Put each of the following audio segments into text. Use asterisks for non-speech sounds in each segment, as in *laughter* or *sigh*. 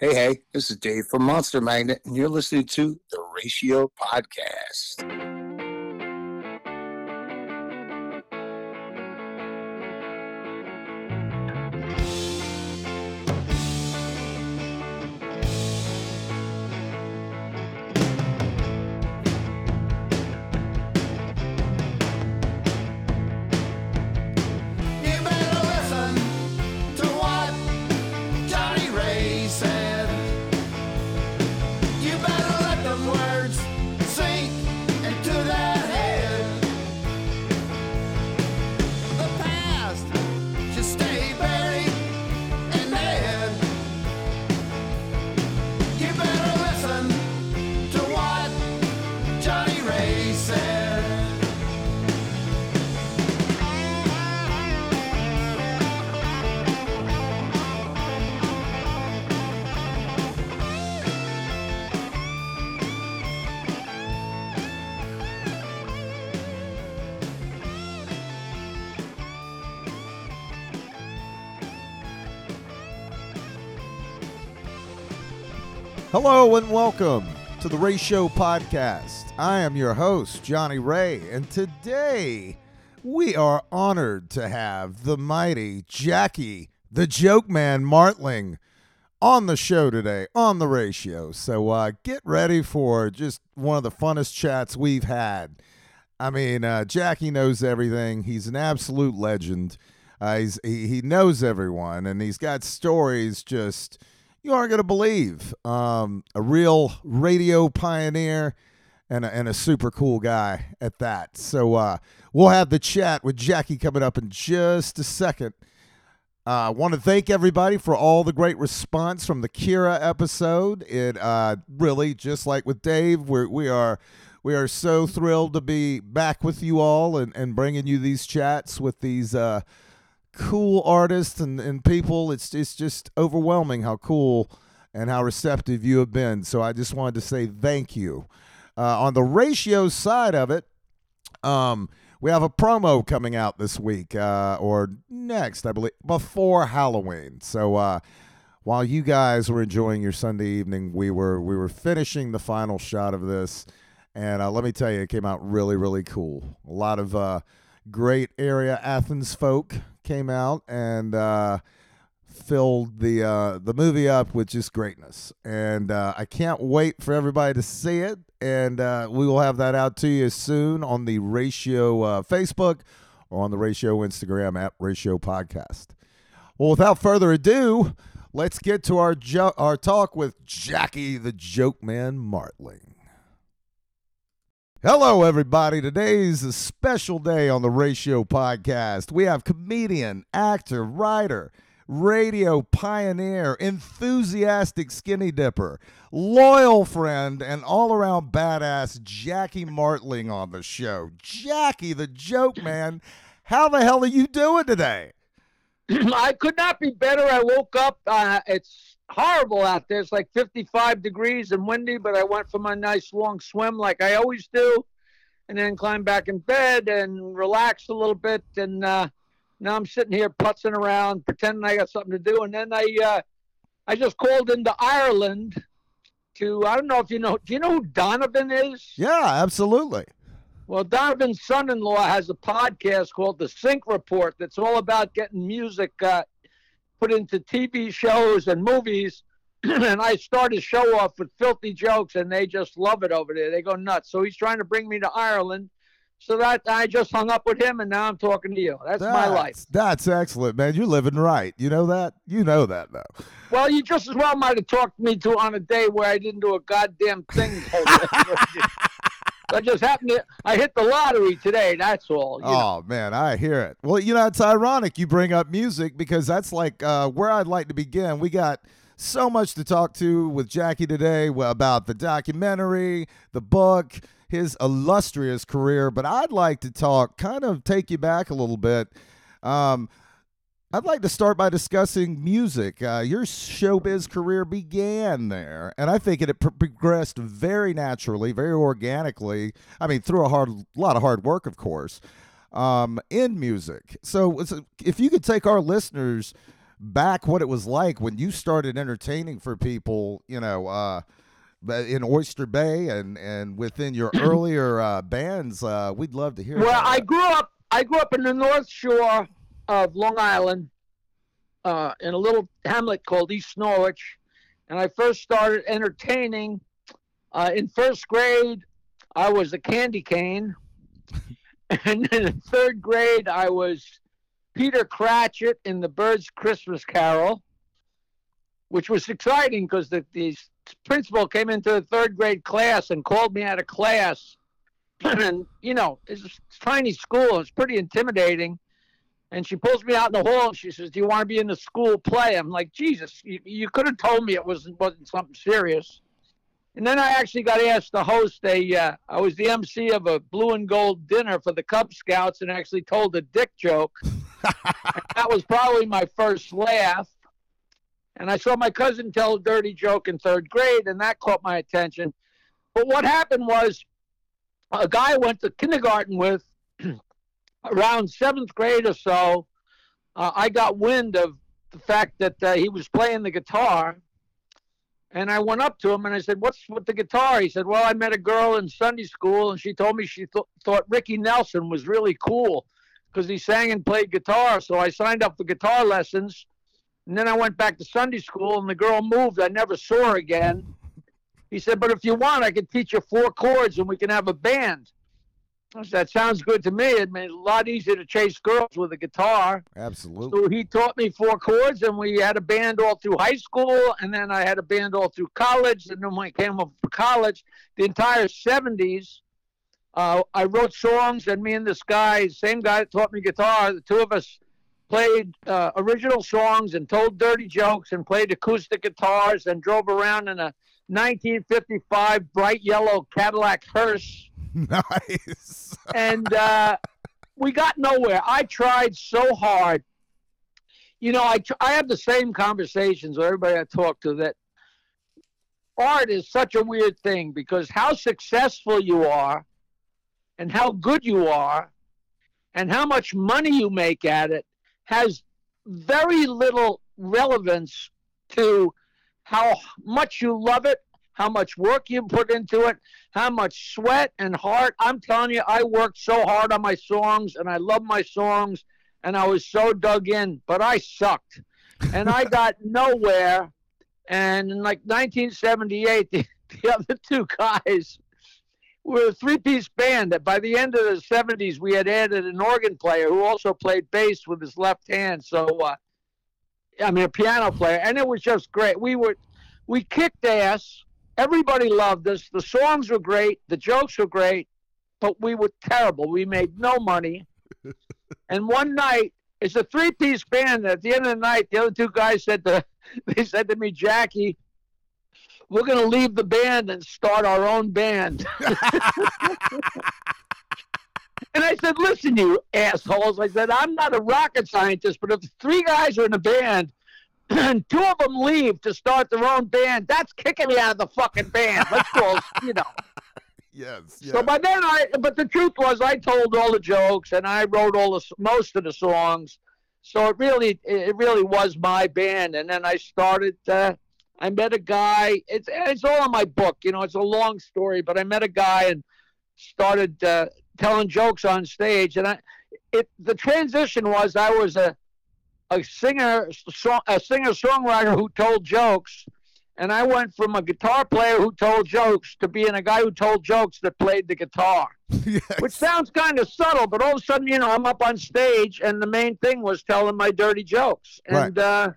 Hey, hey, this is Dave from Monster Magnet, and you're listening to the Ratio Podcast. Hello and welcome to the Ray Show podcast. I am your host, Johnny Ray, and today we are honored to have the mighty Jackie, the joke man Martling, on the show today on the Ray Show. So uh, get ready for just one of the funnest chats we've had. I mean, uh, Jackie knows everything. He's an absolute legend. Uh, he's, he, he knows everyone, and he's got stories just you aren't going to believe. Um, a real radio pioneer and a, and a super cool guy at that. So uh, we'll have the chat with Jackie coming up in just a second. I uh, want to thank everybody for all the great response from the Kira episode. It uh, really, just like with Dave, we're, we are we are so thrilled to be back with you all and, and bringing you these chats with these uh, cool artists and, and people. It's it's just overwhelming how cool and how receptive you have been. So I just wanted to say thank you. Uh, on the ratio side of it, um, we have a promo coming out this week uh, or next, I believe, before Halloween. So uh, while you guys were enjoying your Sunday evening, we were we were finishing the final shot of this, and uh, let me tell you, it came out really really cool. A lot of uh, great area Athens folk came out and uh, filled the uh, the movie up with just greatness. And uh, I can't wait for everybody to see it. And uh, we will have that out to you soon on the Ratio uh, Facebook or on the Ratio Instagram at Ratio Podcast. Well, without further ado, let's get to our jo- our talk with Jackie the Joke Man Martling. Hello, everybody. Today's a special day on the Ratio Podcast. We have comedian, actor, writer, radio pioneer, enthusiastic skinny dipper, loyal friend, and all around badass Jackie Martling on the show. Jackie, the joke man, how the hell are you doing today? *clears throat* I could not be better. I woke up. Uh, it's horrible out there. It's like 55 degrees and windy, but I went for my nice long swim like I always do, and then climbed back in bed and relaxed a little bit. And uh, now I'm sitting here putzing around, pretending I got something to do. And then I, uh, I just called into Ireland to. I don't know if you know. Do you know who Donovan is? Yeah, absolutely. Well, Donovan's son-in-law has a podcast called The Sync Report that's all about getting music uh, put into TV shows and movies. *clears throat* and I start his show off with filthy jokes, and they just love it over there. They go nuts. So he's trying to bring me to Ireland. So that I just hung up with him, and now I'm talking to you. That's, my life. That's excellent, man. You're living right. You know that? You know that, though. Well, you just as well might have talked me to on a day where I didn't do a goddamn thing. *laughs* *laughs* I just happened to. I hit the lottery today. That's all. you know. Oh man, I hear it. Well, you know it's ironic you bring up music because that's like uh, where I'd like to begin. We got so much to talk to with Jackie today about the documentary, the book, his illustrious career. But I'd like to talk, kind of take you back a little bit. Um, I'd like to start by discussing music. Uh, your showbiz career began there, and I think it pro- progressed very naturally, very organically. I mean, through a hard, lot of hard work, of course, um, in music. So, if you could take our listeners back what it was like when you started entertaining for people, you know, uh, in Oyster Bay and and within your earlier uh, bands. Uh, we'd love to hear. Well, I grew up. I grew up in the North Shore of Long Island, uh, in a little hamlet called East Norwich, and I first started entertaining uh, in first grade. I was a candy cane, *laughs* and then in third grade I was Peter Cratchit in the Birds Christmas Carol, which was exciting because the, the principal came into the third grade class and called me out of class. *clears throat* And you know it's a tiny school. It's pretty intimidating and she pulls me out in the hall and she says do you want to be in the school play? I'm like jesus you, you could have told me it wasn't wasn't something serious. And then i actually got asked to host a uh, i was the mc of a blue and gold dinner for the cub scouts and actually told a dick joke. *laughs* That was probably my first laugh. And i saw my cousin tell a dirty joke in third grade and that caught my attention. But what happened was a guy I went to kindergarten with *clears throat* around seventh grade or so. Uh, I got wind of the fact that uh, he was playing the guitar, and I went up to him and I said, "What's with the guitar?" He said, "Well, I met a girl in Sunday school, and she told me she th- thought Ricky Nelson was really cool because he sang and played guitar. So I signed up for guitar lessons." And then I went back to Sunday school, and the girl moved. I never saw her again. He said, "But if you want, I can teach you four chords, and we can have a band." "That sounds good to me. It made it a lot easier to chase girls with a guitar." Absolutely. So he taught me four chords, and we had a band all through high school, and then I had a band all through college. And then when I came up for college, the entire '70s, uh, I wrote songs, and me and this guy, same guy that taught me guitar, the two of us played uh, original songs and told dirty jokes and played acoustic guitars and drove around in a 1955 bright yellow Cadillac hearse *laughs* nice. and uh, we got nowhere. I tried so hard. You know, I tr- I have the same conversations with everybody I talk to that art is such a weird thing because how successful you are, and how good you are, and how much money you make at it has very little relevance to how much you love it, how much work you put into it, how much sweat and heart. I'm telling you, I worked so hard on my songs and I love my songs and I was so dug in, but I sucked. And I *laughs* got nowhere. And in like 1978, *laughs* the, the other two guys were a three piece band that by the end of the 70s, we had added an organ player who also played bass with his left hand. So, uh, I mean, a piano player. And it was just great. We were, we kicked ass. Everybody loved us. The songs were great. The jokes were great, but we were terrible. We made no money. *laughs* and one night, it's a three-piece band. At the end of the night, the other two guys said to, *laughs* they said to me, Jackie, we're going to leave the band and start our own band. *laughs* and I said, listen, you assholes. I said, I'm not a rocket scientist, but if three guys are in a band *clears throat* and two of them leave to start their own band, that's kicking me out of the fucking band. Let's go, you know. yes. *laughs* yes. So by then I, but the truth was I told all the jokes and I wrote all the most of the songs. So it really, it really was my band. And then I started. Uh, I met a guy. It's it's all in my book. You know, it's a long story, but I met a guy and started uh, telling jokes on stage. And I, it the transition was I was a a singer, song, a singer songwriter who told jokes, and I went from a guitar player who told jokes to being a guy who told jokes that played the guitar, *laughs* yes. which sounds kind of subtle, but all of a sudden, you know, I'm up on stage, and the main thing was telling my dirty jokes, Right. and uh,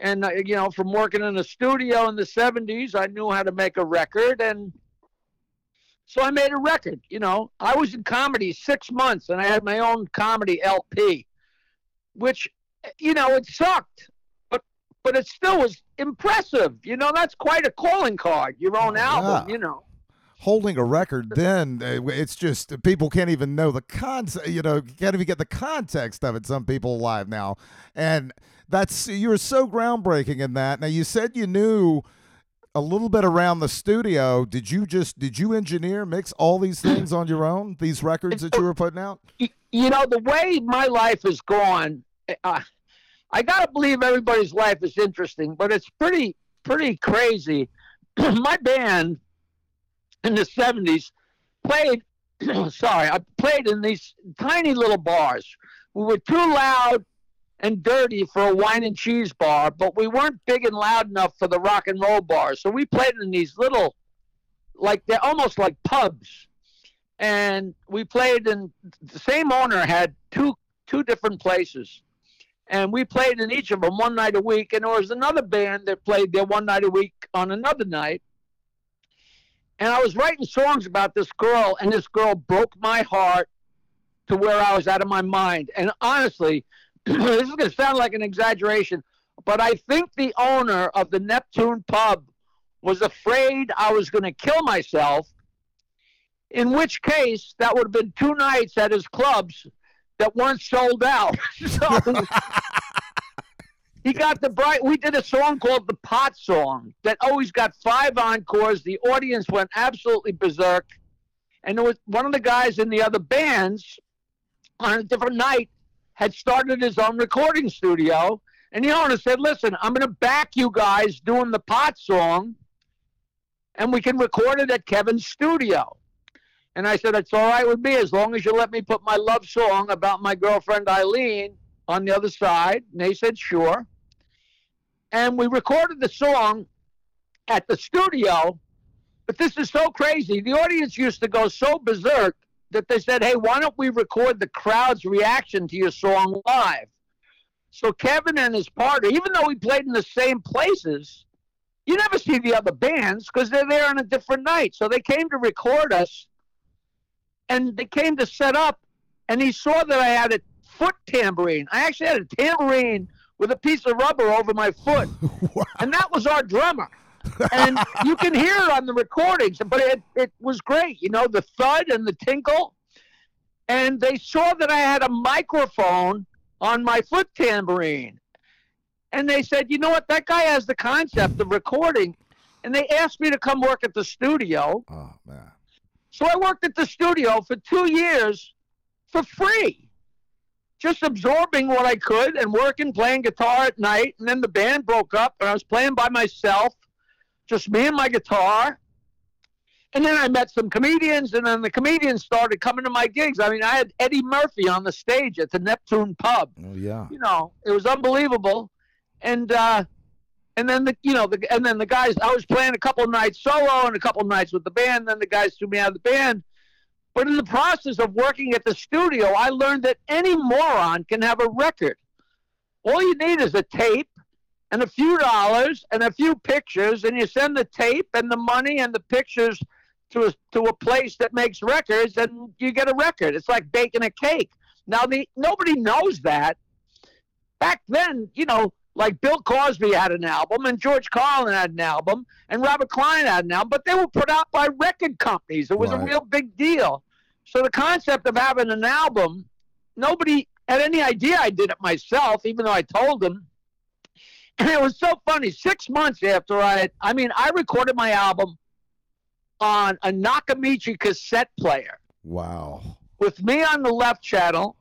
and uh, you know, from working in a studio in the '70s, I knew how to make a record, and so I made a record. You know, I was in comedy six months, and I had my own comedy LP, which, you know, it sucked, but but it still was impressive. You know, that's quite a calling card. Your own album. Yeah. You know. holding a record then uh, it's just people can't even know the concept you know can't even get the context of it some people alive now and that's you were so groundbreaking in that now you said you knew a little bit around the studio did you just did you engineer mix all these things on your own these records that you were putting out you know the way my life has gone uh, I gotta believe everybody's life is interesting, but it's pretty pretty crazy. *clears throat* My band in the '70s played. *clears throat* sorry, I played in these tiny little bars. We were too loud and dirty for a wine and cheese bar, but we weren't big and loud enough for the rock and roll bars. So we played in these little, like they're almost like pubs, and we played in. The same owner had two two different places and we played in each of them one night a week. And there was another band that played there one night a week on another night. And I was writing songs about this girl, and this girl broke my heart to where I was out of my mind. And honestly, *coughs* this is going to sound like an exaggeration, but I think the owner of the Neptune pub was afraid I was going to kill myself. In which case, that would have been two nights at his clubs that weren't sold out. *laughs* so he got the bright. We did a song called the Pot Song that always got five encores. The audience went absolutely berserk, and there was one of the guys in the other bands on a different night had started his own recording studio, and the owner said, "Listen, I'm going to back you guys doing the Pot Song, and we can record it at Kevin's studio." And I said, It's all right with me as long as you let me put my love song about my girlfriend Eileen on the other side. And they said, Sure. And we recorded the song at the studio. But this is so crazy. The audience used to go so berserk that they said, Hey, why don't we record the crowd's reaction to your song live? So Kevin and his partner, even though we played in the same places, you never see the other bands because they're there on a different night. So they came to record us and they came to set up, and he saw that I had a foot tambourine. I actually had a tambourine with a piece of rubber over my foot, *laughs* Wow. and that was our drummer. And you can hear it on the recordings, but it, it was great, you know, the thud and the tinkle. And they saw that I had a microphone on my foot tambourine. And they said, you know what, that guy has the concept of recording. And they asked me to come work at the studio. Oh man. So I worked at the studio for two years for free, just absorbing what I could and working, playing guitar at night. And then the band broke up, and I was playing by myself, just me and my guitar. And then I met some comedians, and then the comedians started coming to my gigs. I mean, I had Eddie Murphy on the stage at the Neptune Pub Oh yeah. you know, it was unbelievable. And uh, and then the you know the and then the guys I was playing a couple nights solo and a couple nights with the band. Then the guys threw me out of the band. But in the process of working at the studio, I learned that any moron can have a record. All you need is a tape and a few dollars and a few pictures, and you send the tape and the money and the pictures to a, to a place that makes records, and you get a record. It's like baking a cake. Now, the nobody knows that. Back then, you know, like Bill Cosby had an album, and George Carlin had an album, and Robert Klein had an album, but they were put out by record companies. It was Right. a real big deal. So the concept of having an album, nobody had any idea I did it myself, even though I told them. And it was so funny. Six months after I, I mean, I recorded my album on a Nakamichi cassette player Wow. with me on the left channel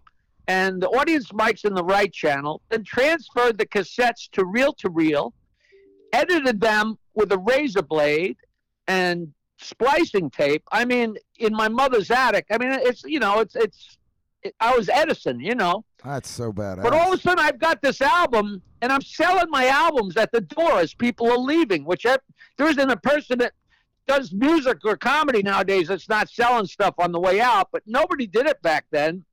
and the audience mics in the right channel, then transferred the cassettes to reel to reel, edited them with a razor blade and splicing tape. I mean, in my mother's attic. I mean, it's you know, it's it's. It, I was Edison, you know. That's so bad. But all of a sudden, I've got this album, and I'm selling my albums at the door as people are leaving. Which I, there isn't a person that does music or comedy nowadays that's not selling stuff on the way out. But nobody did it back then.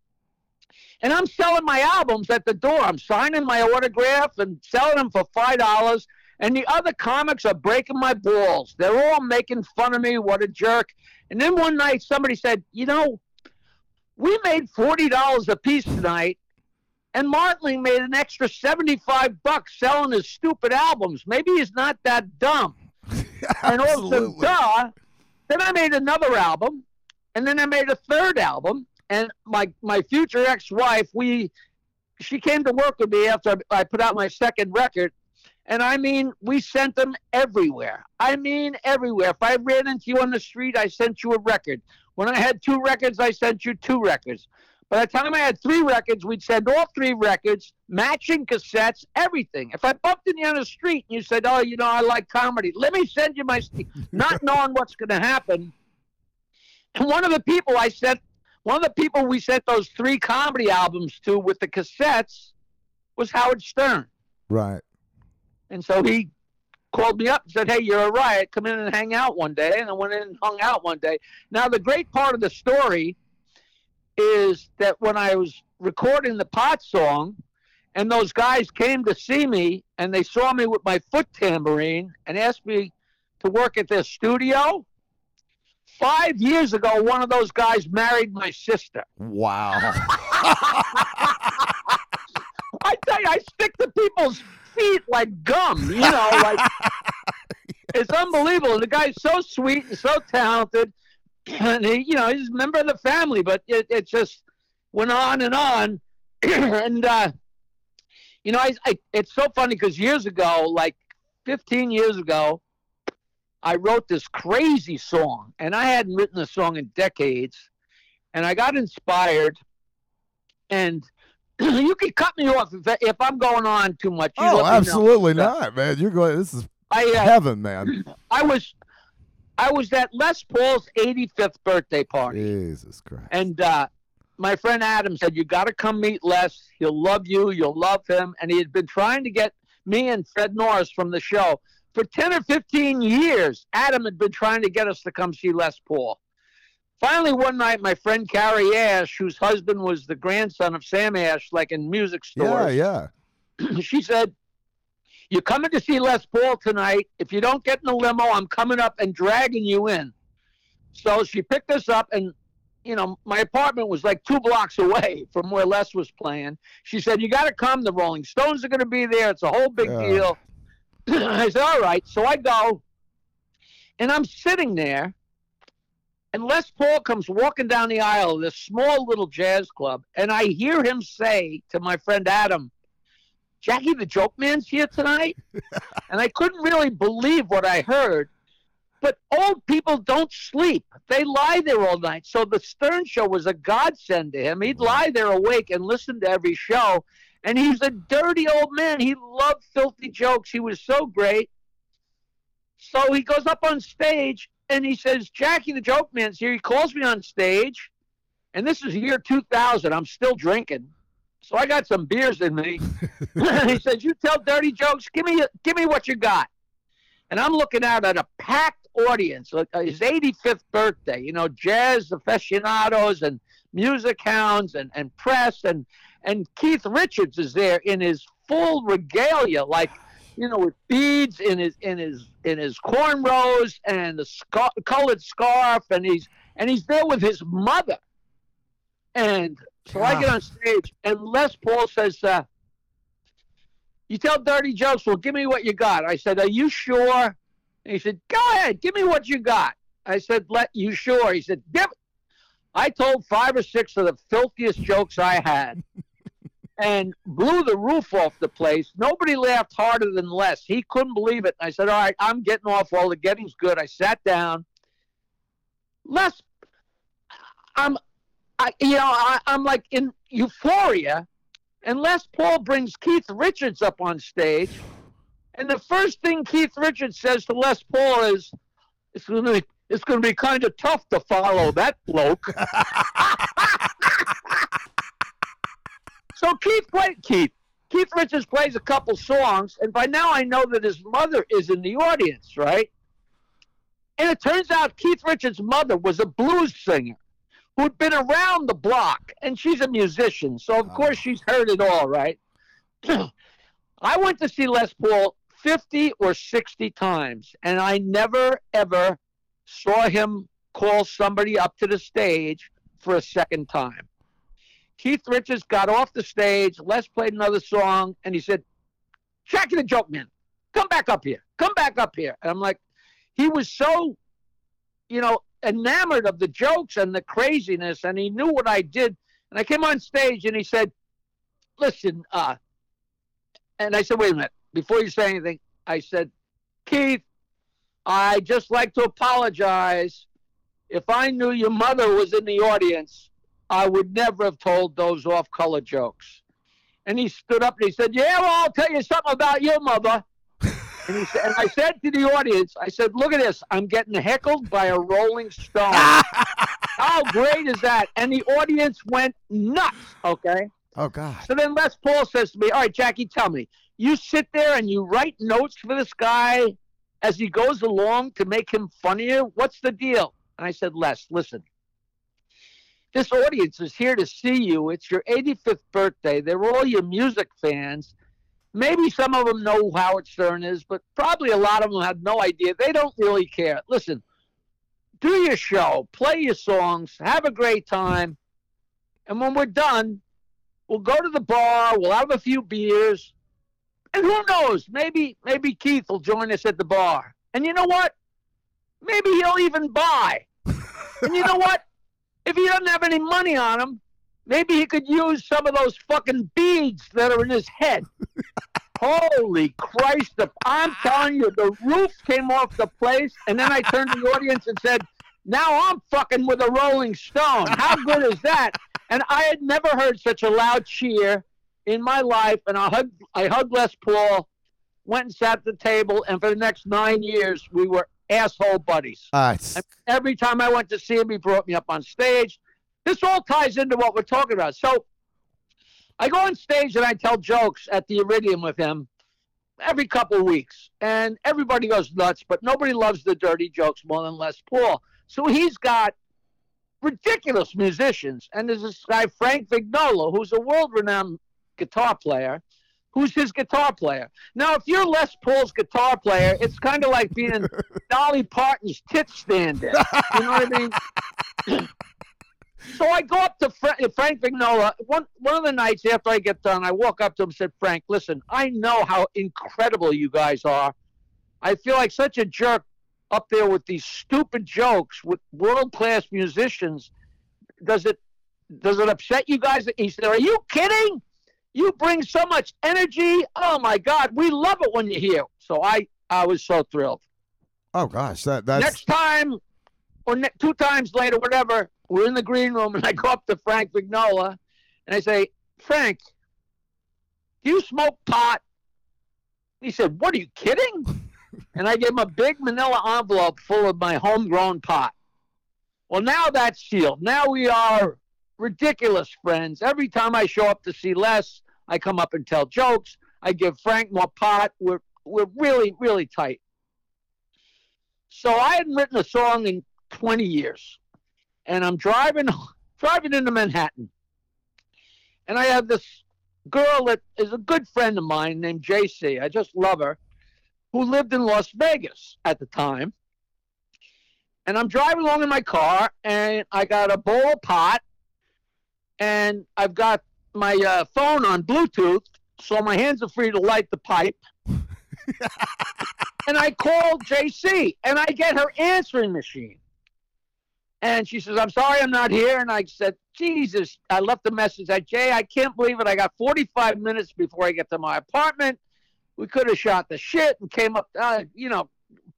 And I'm selling my albums at the door. I'm signing my autograph and selling them for five dollars. And the other comics are breaking my balls. They're all making fun of me. What a jerk! And then one night, somebody said, "You know, we made forty dollars a piece tonight." And Martling made an extra 75 bucks selling his stupid albums. Maybe he's not that dumb. *laughs* And all of a sudden, duh. Then I made another album, and then I made a third album. And my my future ex-wife, we she came to work with me after I put out my second record. And I mean, we sent them everywhere. I mean, everywhere. If I ran into you on the street, I sent you a record. When I had two records, I sent you two records. By the time I had three records, we'd send all three records, matching cassettes, everything. If I bumped into you on the street and you said, "Oh, you know, I like comedy," let me send you my, CD," not *laughs* knowing what's going to happen. And one of the people I sent, one of the people we sent those three comedy albums to with the cassettes, was Howard Stern. Right. And so he called me up and said, Hey, you're a riot. Come in and hang out one day. And I went in and hung out one day. Now, the great part of the story is that when I was recording the pot song, and those guys came to see me and they saw me with my foot tambourine and asked me to work at their studio. Five years ago, one of those guys married my sister. Wow. *laughs* I tell you, I stick to people's feet like gum. You know, like *laughs* it's unbelievable. The guy's so sweet and so talented, *clears throat* he, you know, he's a member of the family. But it, it just went on and on, *clears throat* and uh, you know, I, I it's so funny because years ago, like 15 years ago, I wrote this crazy song, and I hadn't written a song in decades, and I got inspired, and *clears throat* you can cut me off if, if I'm going on too much. You oh, absolutely not, man. You're going. This is I uh, heaven, man. I was I was at Les Paul's 85th birthday party, Jesus Christ. and uh, my friend Adam said you got to come meet Les. He'll love you. You'll love him. And he had been trying to get me and Fred Norris from the show for 10 or 15 years. Adam had been trying to get us to come see Les Paul. Finally, one night, my friend Carrie Ash, whose husband was the grandson of Sam Ash, like in music stores, yeah, yeah. *clears throat* she said, You're coming to see Les Paul tonight. If you don't get in the limo, I'm coming up and dragging you in. So she picked us up, and, you know, my apartment was like two blocks away from where Les was playing. She said, You got to come. The Rolling Stones are going to be there. It's a whole big Yeah. deal. *clears throat* I said, All right. So I go, and I'm sitting there. And Les Paul comes walking down the aisle of this small little jazz club, and I hear him say to my friend Adam, Jackie the Joke Man's here tonight? *laughs* and I couldn't really believe what I heard. But old people don't sleep. They lie there all night. So the Stern Show was a godsend to him. He'd mm-hmm. lie there awake and listen to every show. And he's a dirty old man. He loved filthy jokes. He was so great. So he goes up on stage and he says, Jackie the Joke Man's here. He calls me on stage. And this is year 2000. I'm still drinking. So I got some beers in me. *laughs* *laughs* he says, "You tell dirty jokes. Give me, give me what you got." And I'm looking out at a packed audience. Like uh, his 85th birthday. You know, jazz aficionados and music hounds and and press and and Keith Richards is there in his full regalia, like you know, with beads in his in his in his cornrows and the scar- colored scarf, and he's and he's there with his mother. And so I get on stage, and Les Paul says, uh, "You tell dirty jokes. Well, give me what you got." I said, "Are you sure?" And he said, "Go ahead, give me what you got." I said, "Let you sure?" He said, "Give." I told five or six of the filthiest jokes I had, *laughs* and blew the roof off the place. Nobody laughed harder than Les. He couldn't believe it. I said, "All right, I'm getting off. All the getting's good." I sat down. Les, I'm I, you know, I, I'm like in euphoria, unless Paul brings Keith Richards up on stage, and the first thing Keith Richards says to Les Paul is, "It's going to be, it's going to be kind of tough to follow that bloke." *laughs* so Keith played Keith. Keith Richards plays a couple songs, and by now I know that his mother is in the audience, right? And it turns out Keith Richards' mother was a blues singer who'd been around the block, and she's a musician, so of oh. course she's heard it all, right? *clears throat* I went to see Les Paul 50 or 60 times, and I never, ever saw him call somebody up to the stage for a second time. Keith Richards got off the stage, Les played another song, and he said, Jackie the Joke Man, come back up here. Come back up here. And I'm like, he was so, you know, enamored of the jokes and the craziness, and he knew what I did. And I came on stage and he said, Listen, uh, and I said, Wait a minute, before you say anything, I said, Keith, I just like to apologize. If I knew your mother was in the audience, I would never have told those off color jokes. And he stood up and he said, Yeah, well, I'll tell you something about your mother. And, he said, and I said to the audience, I said, Look at this. I'm getting heckled by a Rolling Stone. *laughs* How great is that? And the audience went nuts. Okay. Oh God. So then Les Paul says to me, All right, Jackie, tell me, you sit there and you write notes for this guy as he goes along to make him funnier? What's the deal? And I said, Les, listen. This audience is here to see you. It's your 85th birthday. They're all your music fans. Maybe some of them know who Howard Stern is, but probably a lot of them have no idea. They don't really care. Listen, do your show, play your songs, have a great time. And when we're done, we'll go to the bar, we'll have a few beers, and who knows, maybe maybe Keith will join us at the bar. And you know what? Maybe he'll even buy. and you know what? If he doesn't have any money on him, maybe he could use some of those fucking beads that are in his head. *laughs* Holy Christ! The, I'm telling you, the roof came off the place, and then I turned to the audience and said, "Now I'm fucking with a Rolling Stone. How good is that?" And I had never heard such a loud cheer in my life. And I hugged, I hugged Les Paul, went and sat at the table, and for the next nine years, we were asshole buddies. Uh, Every time I went to see him, he brought me up on stage. This all ties into what we're talking about. So I go on stage and I tell jokes at the Iridium with him every couple weeks. And everybody goes nuts, but nobody loves the dirty jokes more than Les Paul. So he's got ridiculous musicians. And there's this guy, Frank Vignola, who's a world renowned guitar player. Who's his guitar player? Now, if you're Les Paul's guitar player, it's kind of like being *laughs* Dolly Parton's tit stand-in. You know what I mean? *laughs* so I go up to Fra- uh, Frank Vignola. One one of the nights after I get done, I walk up to him and said, "Frank, listen, I know how incredible you guys are. I feel like such a jerk up there with these stupid jokes with world-class musicians. Does it does it upset you guys?" He said, "Are you kidding? You bring so much energy. Oh my God, we love it when you're here." So I I was so thrilled. oh gosh, that that's Next time, or ne- two times later, whatever, we're in the green room, and I go up to Frank Vignola, and I say, Frank, do you smoke pot? He said, What are you kidding? and I gave him a big manila envelope full of my homegrown pot. Well, now that's sealed. Now we are ridiculous friends. Every time I show up to see Les, I come up and tell jokes. I give Frank more pot. We're we're really, really tight. So I hadn't written a song in 20 years, and I'm driving *laughs* driving into Manhattan, and I have this girl that is a good friend of mine named JC. I just love her, who lived in Las Vegas at the time. And I'm driving along in my car, and I got a bowl of pot, and I've got my uh, phone on Bluetooth, so my hands are free to light the pipe. *laughs* and I called JC, and I get her answering machine. And she says, I'm sorry I'm not here. And I said, Jesus, I left a message. I Jay, I can't believe it. I got 45 minutes before I get to my apartment. We could have shot the shit and came up, uh, you know,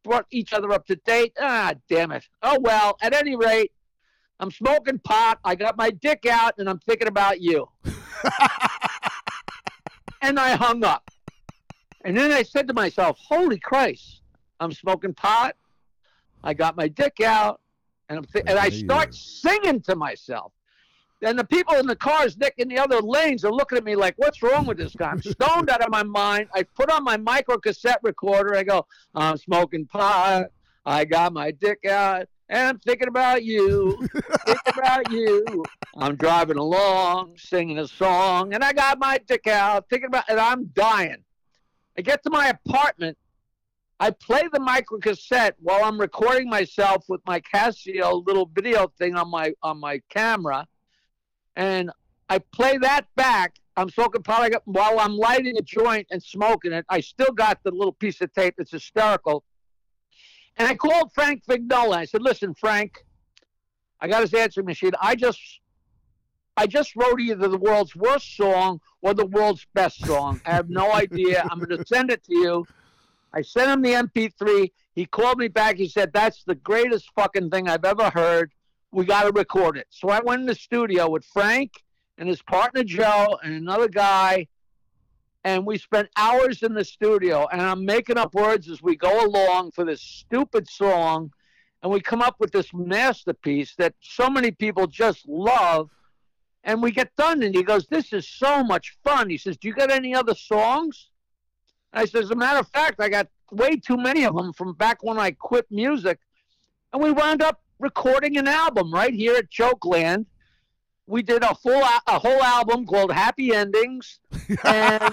brought each other up to date. Ah, damn it. Oh, well, at any rate, I'm smoking pot. I got my dick out and I'm thinking about you. *laughs* and I hung up. And then I said to myself, holy Christ, I'm smoking pot. I got my dick out and I'm th- and I start singing to myself. And the people in the cars, Nick, in the other lanes are looking at me like, what's wrong with this guy? I'm *laughs* stoned out of my mind. I put on my micro cassette recorder. I go, I'm smoking pot. I got my dick out. And I'm thinking about you. thinking *laughs* about you. I'm driving along, singing a song. And I got my dick out. Thinking about And I'm dying. I get to my apartment. I play the micro cassette while I'm recording myself with my Casio little video thing on my on my camera, and I play that back. I'm smoking pot while I'm lighting a joint and smoking it. I still got the little piece of tape that's hysterical. And I called Frank Vignola. I said, "Listen, Frank, I got his answering machine. I just, I just wrote either the world's worst song or the world's best song. I have no idea. I'm going to send it to you." I sent him the MP3. He called me back. He said, That's the greatest fucking thing I've ever heard. we got to record it. So I went in the studio with Frank and his partner Joe and another guy, and we spent hours in the studio. And I'm making up words as we go along for this stupid song, and we come up with this masterpiece that so many people just love. And we get done, and he goes, "This is so much fun." He says, "Do you got any other songs?" I said, "As a matter of fact, I got way too many of them from back when I quit music." And we wound up recording an album right here at Jokeland. We did a full a whole album called Happy Endings, *laughs* and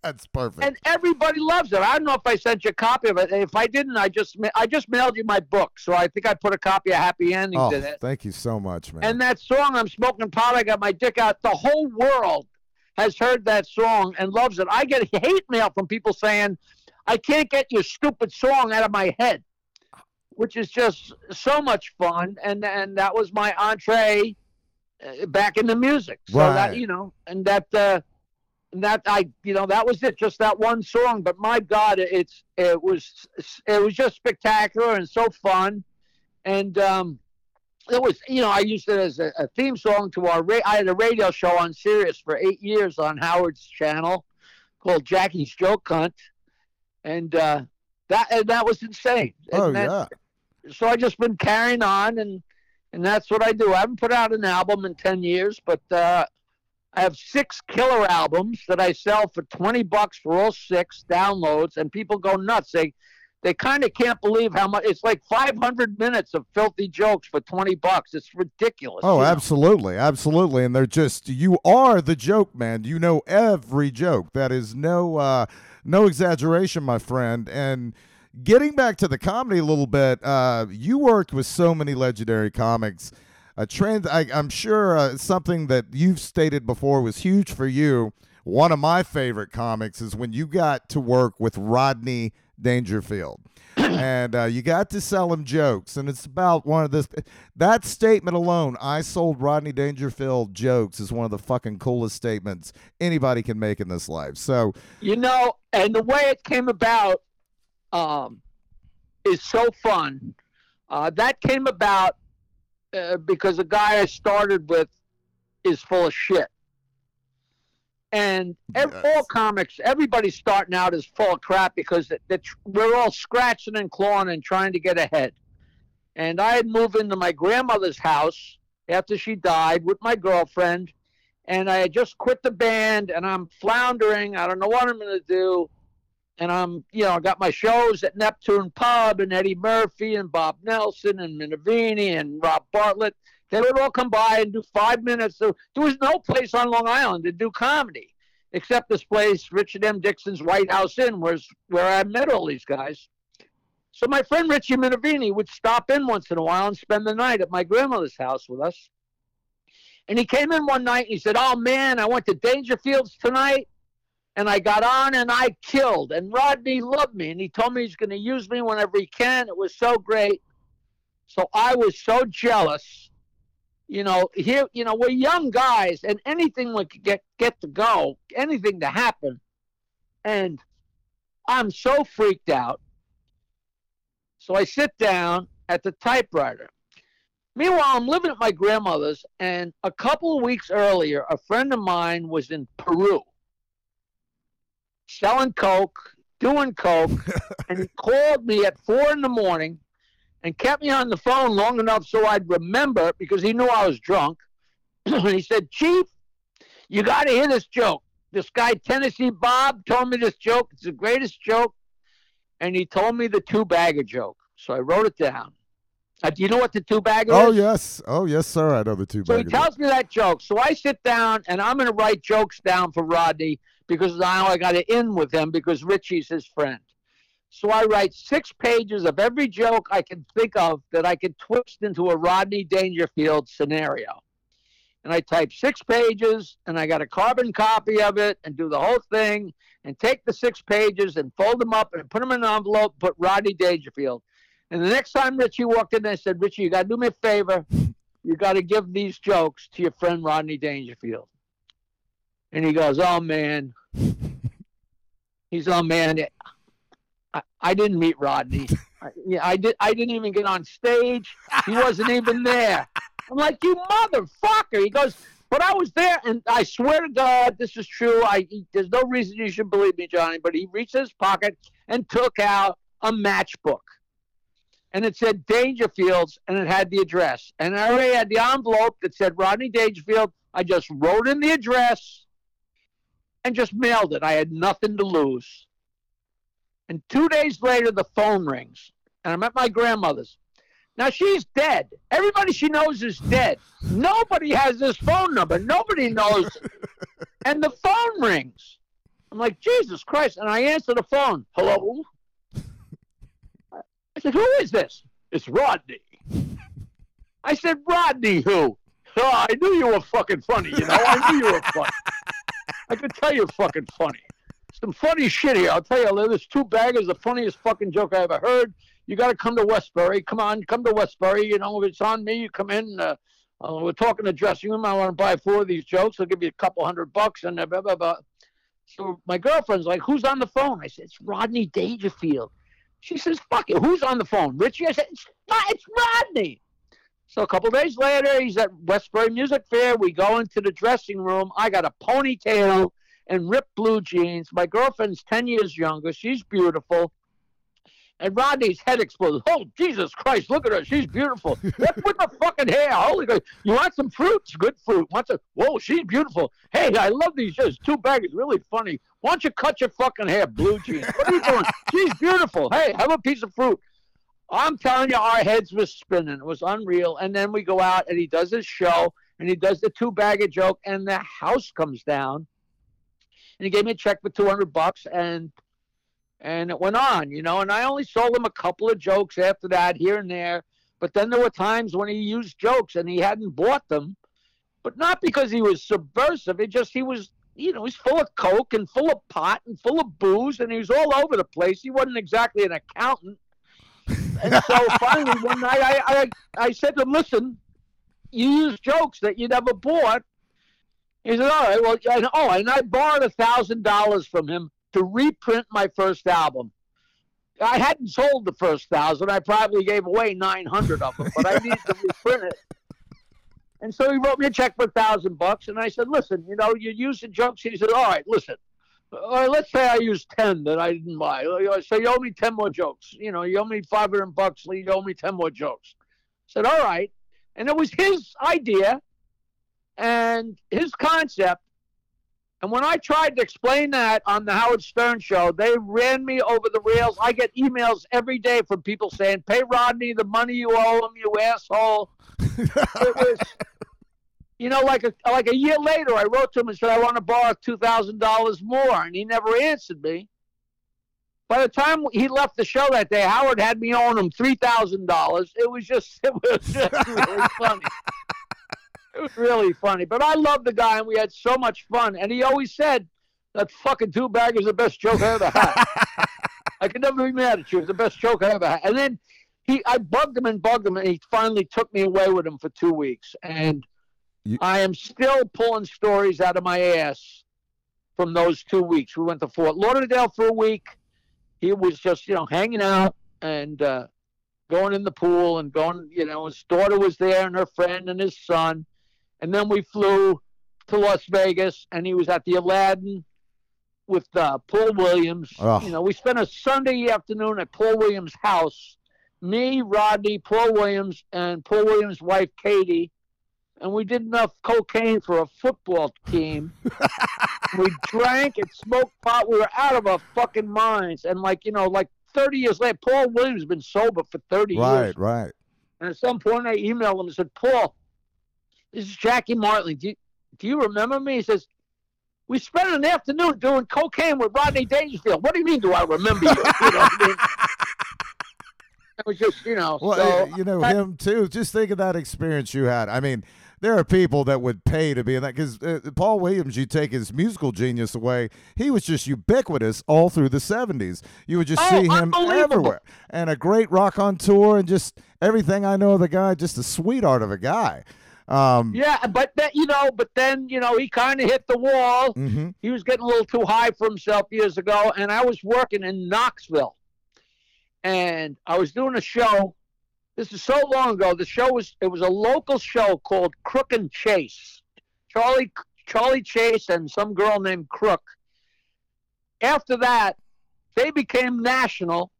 That's perfect. and everybody loves it. I don't know if I sent you a copy of it. If I didn't, I just I just mailed you my book, so I think I put a copy of Happy Endings oh, in it. thank you so much, man. And that song, I'm smoking pot, I got my dick out. The whole world has heard that song and loves it. I get hate mail from people saying, I can't get your stupid song out of my head, which is just so much fun. And and that was my entree uh, back into music. So Right. that you know, and that uh, and that I you know that was it, just that one song. But my God, it's it was it was just spectacular and so fun, and um, it was you know I used it as a, a theme song to our ra- I had a radio show on Sirius for eight years on Howard's channel called Jackie's Joke Hunt, and uh, that and that was insane. oh that- yeah. so I just been carrying on and and that's what I do. I haven't put out an album in ten years, but uh, I have six killer albums that I sell for twenty bucks for all six downloads, and people go nuts. They they kind of can't believe how much. It's like five hundred minutes of filthy jokes for twenty bucks. It's ridiculous. Oh, you know? absolutely, absolutely, and they're just you are the joke man. You know every joke. That is no uh, no exaggeration, my friend. And getting back to the comedy a little bit, uh, you worked with so many legendary comics. A trend, I, I'm sure, uh, something that you've stated before was huge for you. One of my favorite comics is when you got to work with Rodney Dangerfield. and uh, you got to sell him jokes, and it's about one of this. That statement alone, I sold Rodney Dangerfield jokes, is one of the fucking coolest statements anybody can make in this life. So, You know, and the way it came about um, is so fun. Uh, that came about uh, because the guy I started with is full of shit. And ev- Yes. all comics, everybody starting out is full of crap because the, the, tr- we're all scratching and clawing and trying to get ahead. And I had moved into my grandmother's house after she died with my girlfriend and I had just quit the band and I'm floundering. I don't know what I'm going to do. And I'm, you know, I got my shows at Neptune Pub and Eddie Murphy and Bob Nelson and Minervini and Rob Bartlett. They would all come by and do five minutes. So there was no place on Long Island to do comedy except this place, Richard M. Dixon's White House Inn, was where I met all these guys. So my friend Richie Minervini would stop in once in a while and spend the night at my grandmother's house with us. And he came in one night and he said, Oh man, I went to Dangerfields tonight and I got on and I killed. And Rodney loved me and he told me he's going to use me whenever he can. It was so great. So I was so jealous. You know, here, you know, we're young guys and anything would get get to go, anything to happen. And I'm so freaked out. So I sit down at the typewriter. Meanwhile, I'm living at my grandmother's, and a couple of weeks earlier, a friend of mine was in Peru selling coke, doing coke, *laughs* and he called me at four in the morning and kept me on the phone long enough so I'd remember because he knew I was drunk. *clears throat* and he said, Chief, you got to hear this joke. This guy, Tennessee Bob, told me this joke. It's the greatest joke. And he told me the two bagger joke. So I wrote it down. Uh, do you know what the two bagger is? oh is? yes, oh yes, sir. I know the two. bagger. So he tells me that joke. So I sit down and I'm going to write jokes down for Rodney because now I got to in with him because Richie's his friend. So I write six pages of every joke I can think of that I can twist into a Rodney Dangerfield scenario. And I type six pages and I got a carbon copy of it and do the whole thing and take the six pages and fold them up and put them in an envelope, put Rodney Dangerfield. And the next time Richie walked in, I said, Richie, you got to do me a favor you got to give these jokes to your friend Rodney Dangerfield. And he goes, oh man. He's, oh man. I, I didn't meet Rodney. I, yeah, I did. I didn't even get on stage. He wasn't even there. I'm like, you motherfucker. He goes, but I was there, and I swear to God, this is true. I he- there's no reason you should believe me, Johnny. But he reached his pocket and took out a matchbook, and it said Dangerfields, and it had the address, and I already had the envelope that said Rodney Dangerfield. I just wrote in the address, and just mailed it. I had nothing to lose. And two days later, the phone rings, and I'm at my grandmother's. Now she's dead. Everybody she knows is dead. Nobody has this phone number. Nobody knows. *laughs* and the phone rings. I'm like, Jesus Christ. And I answer the phone. Hello? I said, Who is this? It's Rodney. I said, Rodney who? Oh, I knew you were fucking funny, you know. I knew you were funny. I could tell you're fucking funny. Some funny shit here. I'll tell you, this two baggers, the funniest fucking joke I ever heard. You got to come to Westbury. Come on, come to Westbury. You know, if it's on me, you come in. Uh, uh, we're talking to dressing room. I want to buy four of these jokes. I'll give you a couple hundred bucks and uh, blah, blah, blah. So my girlfriend's like, who's on the phone? I said, it's Rodney Dangerfield. She says, fuck it. Who's on the phone? Richie? I said, it's, not, it's Rodney. So a couple days later, he's at Westbury Music Fair. We go into the dressing room. I got a ponytail and ripped blue jeans. My girlfriend's 10 years younger. She's beautiful. And Rodney's head exploded. Oh, Jesus Christ, look at her. She's beautiful. *laughs* What's with the fucking hair? Holy God. You want some fruits? Good fruit. Want some? Whoa, she's beautiful. Hey, I love these shows. Two bag is really funny. Why don't you cut your fucking hair, blue jeans? What are you doing? *laughs* She's beautiful. Hey, have a piece of fruit. I'm telling you, our heads were spinning. It was unreal. And then we go out and he does his show and he does the two bagger joke and the house comes down. And he gave me a check for 200 bucks and and it went on, you know. And I only sold him a couple of jokes after that, here and there. But then there were times when he used jokes and he hadn't bought them, but not because he was subversive. It just he was, you know, he's full of coke and full of pot and full of booze, and he was all over the place. He wasn't exactly an accountant. And so *laughs* finally one night I, I I said to him, listen, you use jokes that you never bought. He said, all right, well, and, oh, and I borrowed a thousand dollars from him to reprint my first album. I hadn't sold the first thousand. I probably gave away nine hundred of them, but I needed to reprint it. *laughs* And so he wrote me a check for a thousand bucks, and I said, "Listen, you know, you're using jokes." He said, "All right, listen. Uh, let's say I used ten that I didn't buy. So you owe me ten more jokes. You know, you owe me five hundred bucks. You owe me ten more jokes." I said, "All right," and it was his idea and his concept. And when I tried to explain that on the Howard Stern show, they ran me over the rails. I get emails every day from people saying, "Pay Rodney the money you owe him, you asshole." it *laughs* was, you know, like a like a year later, I wrote to him and said, "I want to borrow two thousand dollars more," and he never answered me. By the time he left the show that day, Howard had me owing him three thousand dollars. It was just, *laughs* it was just really funny. *laughs* *laughs* It was really funny. But I love the guy, and we had so much fun. And he always said that fucking two bag is the best joke I ever had. *laughs* I could never be mad at you. It's the best joke I ever had. And then he, I bugged him and bugged him, and he finally took me away with him for two weeks. And You- I am still pulling stories out of my ass from those two weeks. We went to Fort Lauderdale for a week. He was just, you know, hanging out and uh, going in the pool and going, you know, his daughter was there and her friend and his son. And then we flew to Las Vegas and he was at the Aladdin with uh, Paul Williams. Oh. You know, we spent a Sunday afternoon at Paul Williams' house. Me, Rodney, Paul Williams, and Paul Williams' wife, Katie. And we did enough cocaine for a football team. *laughs* we drank and smoked pot. We were out of our fucking minds. And like, you know, like 30 years later, Paul Williams has been sober for 30 years. right, right. And at some point, I emailed him and said, Paul, this is Jackie Martling. Do you, do you remember me? He says, we spent an afternoon doing cocaine with Rodney Dangerfield. What do you mean, do I remember you? you know I mean? *laughs* It was just, you know. Well, so, you know I- him too. Just think of that experience you had. I mean, there are people that would pay to be in that because uh, Paul Williams, you take his musical genius away, he was just ubiquitous all through the '70s. You would just Oh, see him everywhere, and a great rock on tour, and just everything I know of the guy. Just a sweetheart of a guy. Um, yeah, but that, you know, but then, you know, he kind of hit the wall. hmm He was getting a little too high for himself years ago. And I was working in Knoxville. and I was doing a show. This is so long ago. The show was it was a local show called Crook and Chase. Charlie Charlie Chase and some girl named Crook. After that, they became national,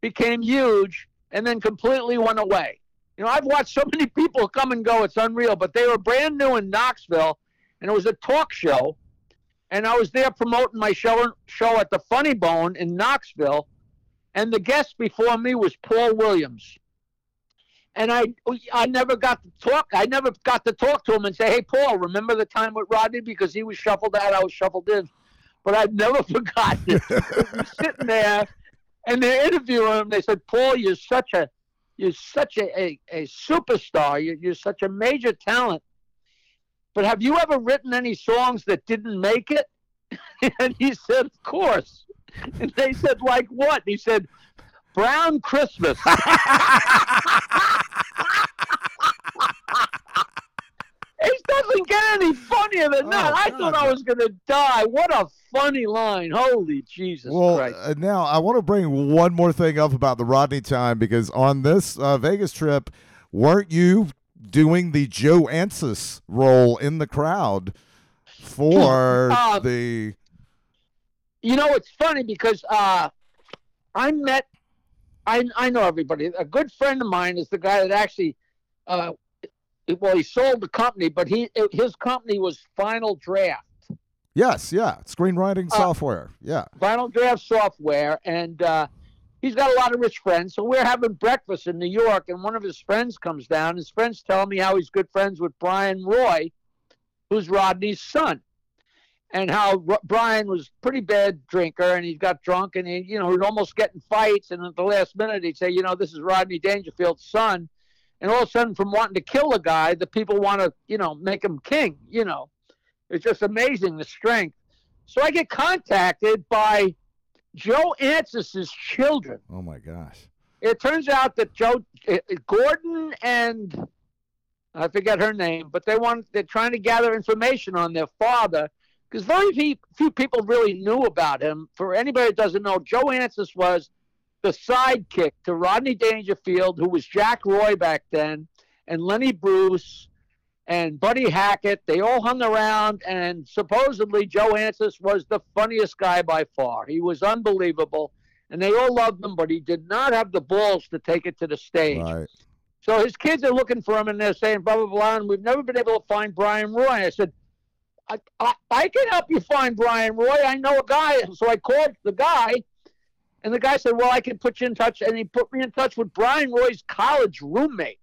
became huge, and then completely went away. You know, I've watched so many people come and go, it's unreal, but they were brand new in Knoxville, and it was a talk show. And I was there promoting my show show at the Funny Bone in Knoxville, and the guest before me was Paul Williams. And I I never got to talk. I never got to talk to him and say, "Hey, Paul, remember the time with Rodney?" Because he was shuffled out, I was shuffled in. But I've never *laughs* forgotten it. *laughs* Sitting there, and they're interviewing him. They said, "Paul, you're such a you're such a, a, a superstar. You're, you're such a major talent. But have you ever written any songs that didn't make it?" *laughs* and he said, "Of course." And they said, "Like what?" And he said, "Brown Christmas." *laughs* It doesn't get any funnier than that. Oh, I God. thought I was going to die. What a funny line. Holy Jesus well, Christ. uh, now I want to bring one more thing up about the Rodney time because on this uh, Vegas trip, weren't you doing the Joe Ancis role in the crowd for *laughs* Uh, the? You know, it's funny because uh, I met, I, I know everybody. A good friend of mine is the guy that actually, uh, well, he sold the company, but he his company was Final Draft. Yes, yeah, screenwriting Uh, software. Yeah. Final Draft Software, and uh, he's got a lot of rich friends. So we're having breakfast in New York, and one of his friends comes down. His friends tell me how he's good friends with Brian Roy, who's Rodney's son, and how R- Brian was pretty bad drinker, and he got drunk, and he, you know, he'd almost get in fights, and at the last minute he'd say, you know, this is Rodney Dangerfield's son, and all of a sudden, from wanting to kill a guy, the people want to, you know, make him king. You know, it's just amazing the strength. So I get contacted by Joe Ancis's children. Oh my gosh. It turns out that Joe uh, Gordon and I forget her name, but they want they're trying to gather information on their father because very few, few people really knew about him. For anybody that doesn't know, Joe Ancis was the sidekick to Rodney Dangerfield, who was Jack Roy back then, and Lenny Bruce and Buddy Hackett. They all hung around, and supposedly Joe Ancis was the funniest guy by far. He was unbelievable, and they all loved him, but he did not have the balls to take it to the stage. Right. So his kids are looking for him, and they're saying blah blah blah. And we've never been able to find Brian Roy. I said, I, I, I can help you find Brian Roy. I know a guy. So I called the guy, and the guy said, Well, I can put you in touch. And he put me in touch with Brian Roy's college roommate.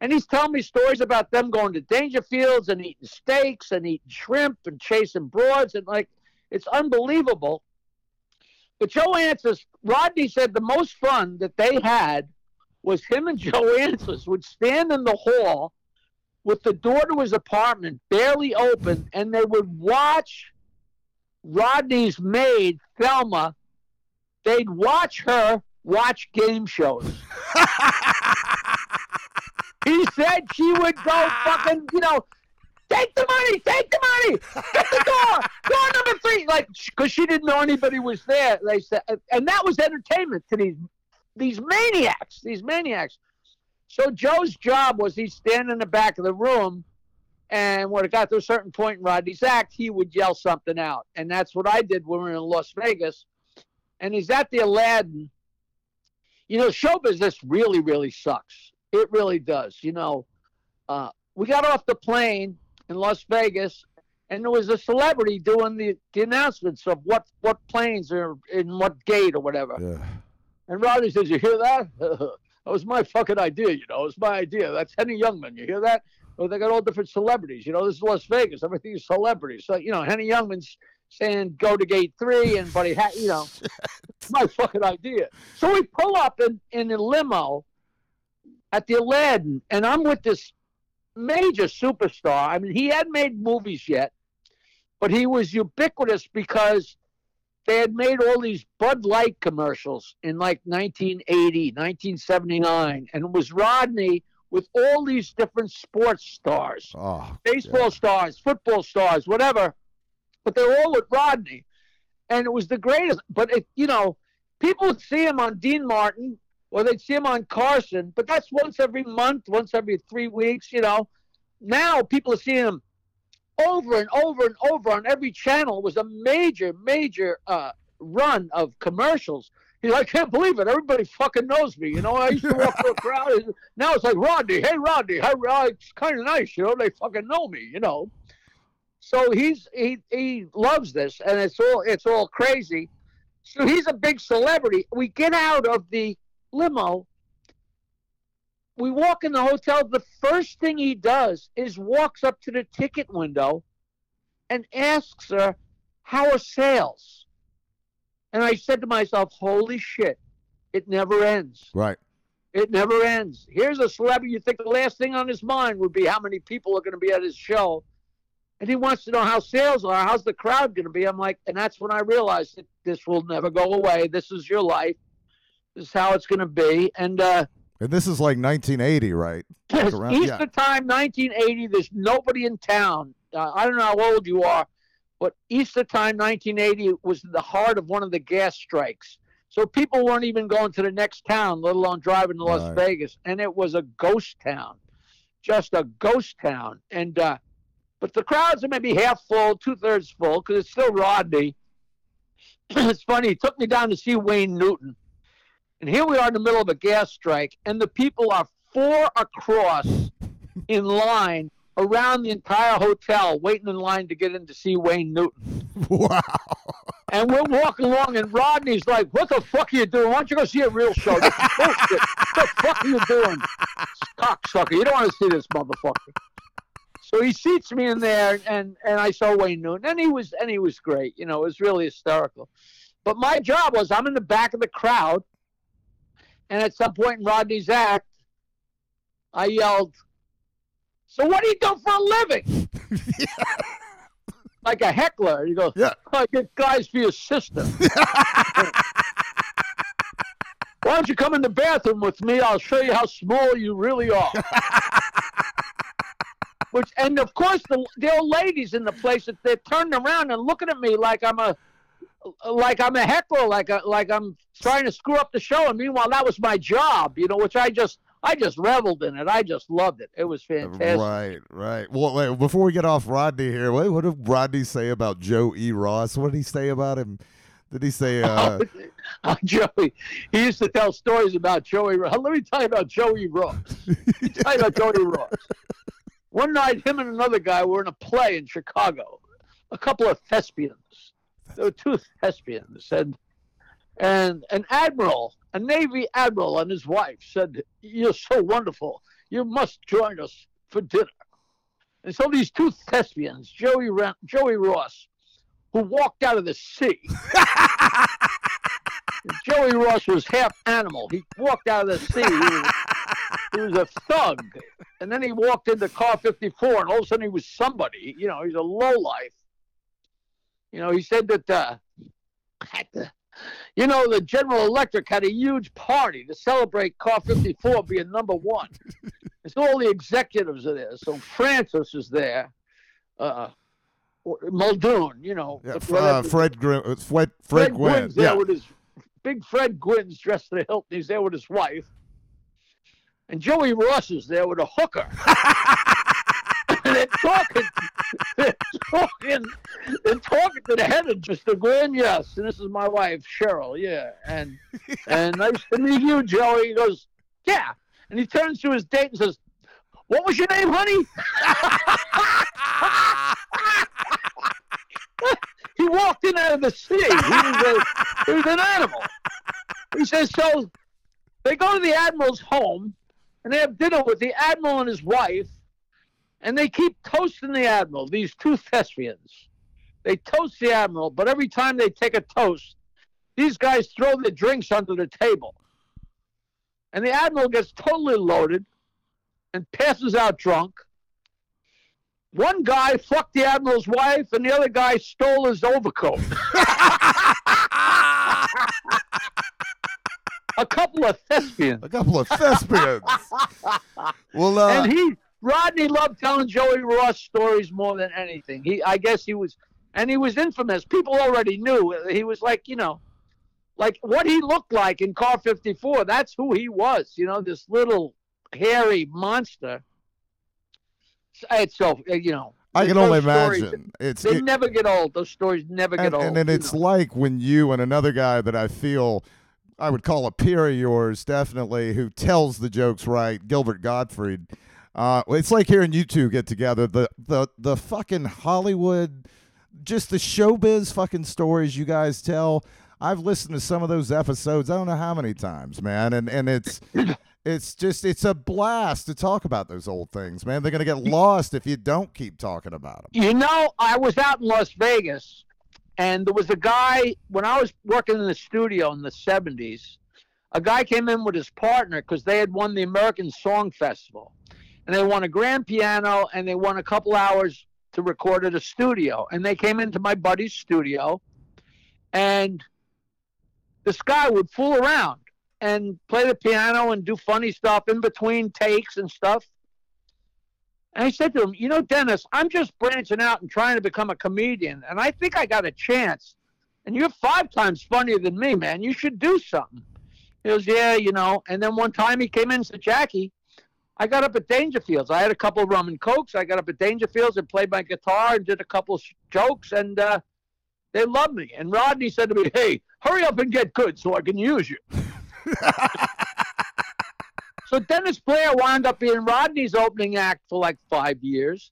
And he's telling me stories about them going to Dangerfields and eating steaks and eating shrimp and chasing broads. And like, it's unbelievable. But Joe Ancis, Rodney said the most fun that they had was him and *laughs* Joe Ancis would stand in the hall with the door to his apartment barely open, and they would watch Rodney's maid, Thelma. They'd watch her watch game shows. *laughs* he said she would go *laughs* fucking, you know, take the money, take the money, get the door, door number three, like because she didn't know anybody was there. They said, and that was entertainment to these these maniacs, these maniacs. So Joe's job was he'd stand in the back of the room, and when it got to a certain point in Rodney's act, he would yell something out, and that's what I did when we were in Las Vegas. And he's at the Aladdin. You know, show business really, really sucks. It really does. You know, uh, we got off the plane in Las Vegas, and there was a celebrity doing the, the announcements of what what planes are in what gate or whatever. Yeah. And Rodney says, "You hear that? *laughs* that was my fucking idea. You know, it was my idea. That's Henny Youngman. You hear that? Well, they got all different celebrities. You know, this is Las Vegas. Everything is celebrities. So you know, Henny Youngman's saying go to gate three, and Buddy, ha- you know, it's *laughs* my fucking idea. So we pull up in in a limo at the Aladdin, and I'm with this major superstar. I mean, he hadn't made movies yet, but he was ubiquitous because they had made all these Bud Light commercials in like 1980, 1979, and it was Rodney with all these different sports stars, Oh. baseball stars, football stars, whatever. But they were all with Rodney, and it was the greatest. But it, you know, people would see him on Dean Martin or they'd see him on Carson, but that's once every month, once every three weeks, you know. Now people are seeing him over and over and over on every channel. It was a major, major uh, run of commercials. He's like, I can't believe it. Everybody fucking knows me. You know, I used to walk through a crowd. Now it's like, Rodney, hey, Rodney, hey, Rod. It's kind of nice, you know, they fucking know me, you know. So he's he he loves this, and it's all it's all crazy. So he's a big celebrity. We get out of the limo. We walk in the hotel. The first thing he does is walks up to the ticket window and asks her, How are sales? And I said to myself, Holy shit, it never ends. Right. It never ends. Here's a celebrity. You think the last thing on his mind would be how many people are going to be at his show. And he wants to know how sales are. How's the crowd going to be? I'm like, and that's when I realized that this will never go away. This is your life. This is how it's going to be. And uh, And this is like 1980, right? *laughs* it's around- Easter yeah. time, 1980. There's nobody in town. Uh, I don't know how old you are, but Easter time, 1980 was the heart of one of the gas strikes. So people weren't even going to the next town, let alone driving to Las Right. Vegas, and it was a ghost town, just a ghost town. And uh, but the crowds are maybe half full, two thirds full, because it's still Rodney. *clears throat* it's funny. He took me down to see Wayne Newton, and here we are in the middle of a gas strike, and the people are four across *laughs* in line around the entire hotel, waiting in line to get in to see Wayne Newton. Wow. And we're walking along, and Rodney's like, "What the fuck are you doing? Why don't you go see a real show? This is bullshit. What the fuck are you doing, cocksucker? You don't want to see this motherfucker." So he seats me in there, and and I saw Wayne Newton, and he was and he was great. You know, it was really hysterical. But my job was I'm in the back of the crowd, and at some point in Rodney's act, I yelled, "So what do you do for a living?" *laughs* like a heckler. He goes, Yeah. Oh, I get guys for your sister. *laughs* Why don't you come in the bathroom with me? I'll show you how small you really are. *laughs* Which, and of course, the, the old ladies in the place, they're turning around and looking at me like I'm a, like I'm a heckler, like a, like I'm trying to screw up the show. And meanwhile, that was my job, you know, which I just, I just reveled in it. I just loved it. It was fantastic. Right, right. Well, wait, before we get off Rodney here, wait, what did Rodney say about Joe E. Ross? What did he say about him? Did he say, uh, *laughs* Uh, Joey, he used to tell stories about Joey. Ross. *laughs* Let me tell you about Joey Ross. Let me tell you about Joey Ross. One night, him and another guy were in a play in Chicago. A couple of thespians. There were two thespians, and and an admiral, a Navy admiral, and his wife said, "You're so wonderful. You must join us for dinner." And so these two thespians, Joey Ra- Joey Ross, who walked out of the sea. *laughs* Joey Ross was half animal. He walked out of the sea. He was, a thug. And then he walked into car 54, and all of a sudden he was somebody. You know, he's a lowlife. You know, he said that, uh, the, you know, the General Electric had a huge party to celebrate car 54 being number one. It's all the executives are there. So Francis is there. Uh, Muldoon, you know. yeah, uh, Fred, Grim, Fred, Fred, Fred Gwynne? Gwynne's there Yeah. with his big Fred Gwynne's dressed to the hilt. He's there with his wife, and Joey Ross is there with a hooker. *laughs* and they're talking, they're talking, they're talking to the head of Mr. Gwynne. Yes, and this is my wife Cheryl. Yeah, and *laughs* and nice to meet you, Joey. He goes, yeah, and he turns to his date and says, "What was your name, honey?" *laughs* he walked in out of the sea. He was, a, he was an animal. He says, so they go to the admiral's home and they have dinner with the admiral and his wife, and they keep toasting the admiral, these two thespians. They toast the admiral, but every time they take a toast, these guys throw their drinks under the table. And the admiral gets totally loaded and passes out drunk. One guy fucked the admiral's wife, and the other guy stole his overcoat. *laughs* A couple of thespians. A couple of thespians. *laughs* well, uh, and he Rodney loved telling Joey Ross stories more than anything. He I guess he was and he was infamous. People already knew he was like, you know, like what he looked like in Car 54. That's who he was. You know, this little hairy monster. It's so you know. I can only stories, imagine. It's They it- never get old. Those stories never get and, old. and then it's know. like when you and another guy that I feel I would call a peer of yours, definitely, who tells the jokes right, Gilbert Gottfried. Uh, it's like hearing you two get together. The the the fucking Hollywood, just the showbiz fucking stories you guys tell. I've listened to some of those episodes. I don't know how many times, man, and and it's. It's just it's a blast to talk about those old things, man. They're gonna get lost if you don't keep talking about them. You know, I was out in Las Vegas, and there was a guy when I was working in the studio in the '70s. A guy came in with his partner because they had won the American Song Festival, and they won a grand piano and they won a couple hours to record at a studio. And they came into my buddy's studio, and this guy would fool around and play the piano and do funny stuff in between takes and stuff. And I said to him, You know, Dennis, I'm just branching out and trying to become a comedian, and I think I got a chance. And you're five times funnier than me, man. You should do something. He goes, Yeah, you know. And then one time he came in and said, Jackie, I got up at Dangerfields. I had a couple rum and cokes. I got up at Dangerfields and played my guitar and did a couple jokes, and uh, they loved me. And Rodney said to me, Hey, hurry up and get good so I can use you. *laughs* So Dennis Blair wound up being Rodney's opening act for like five years.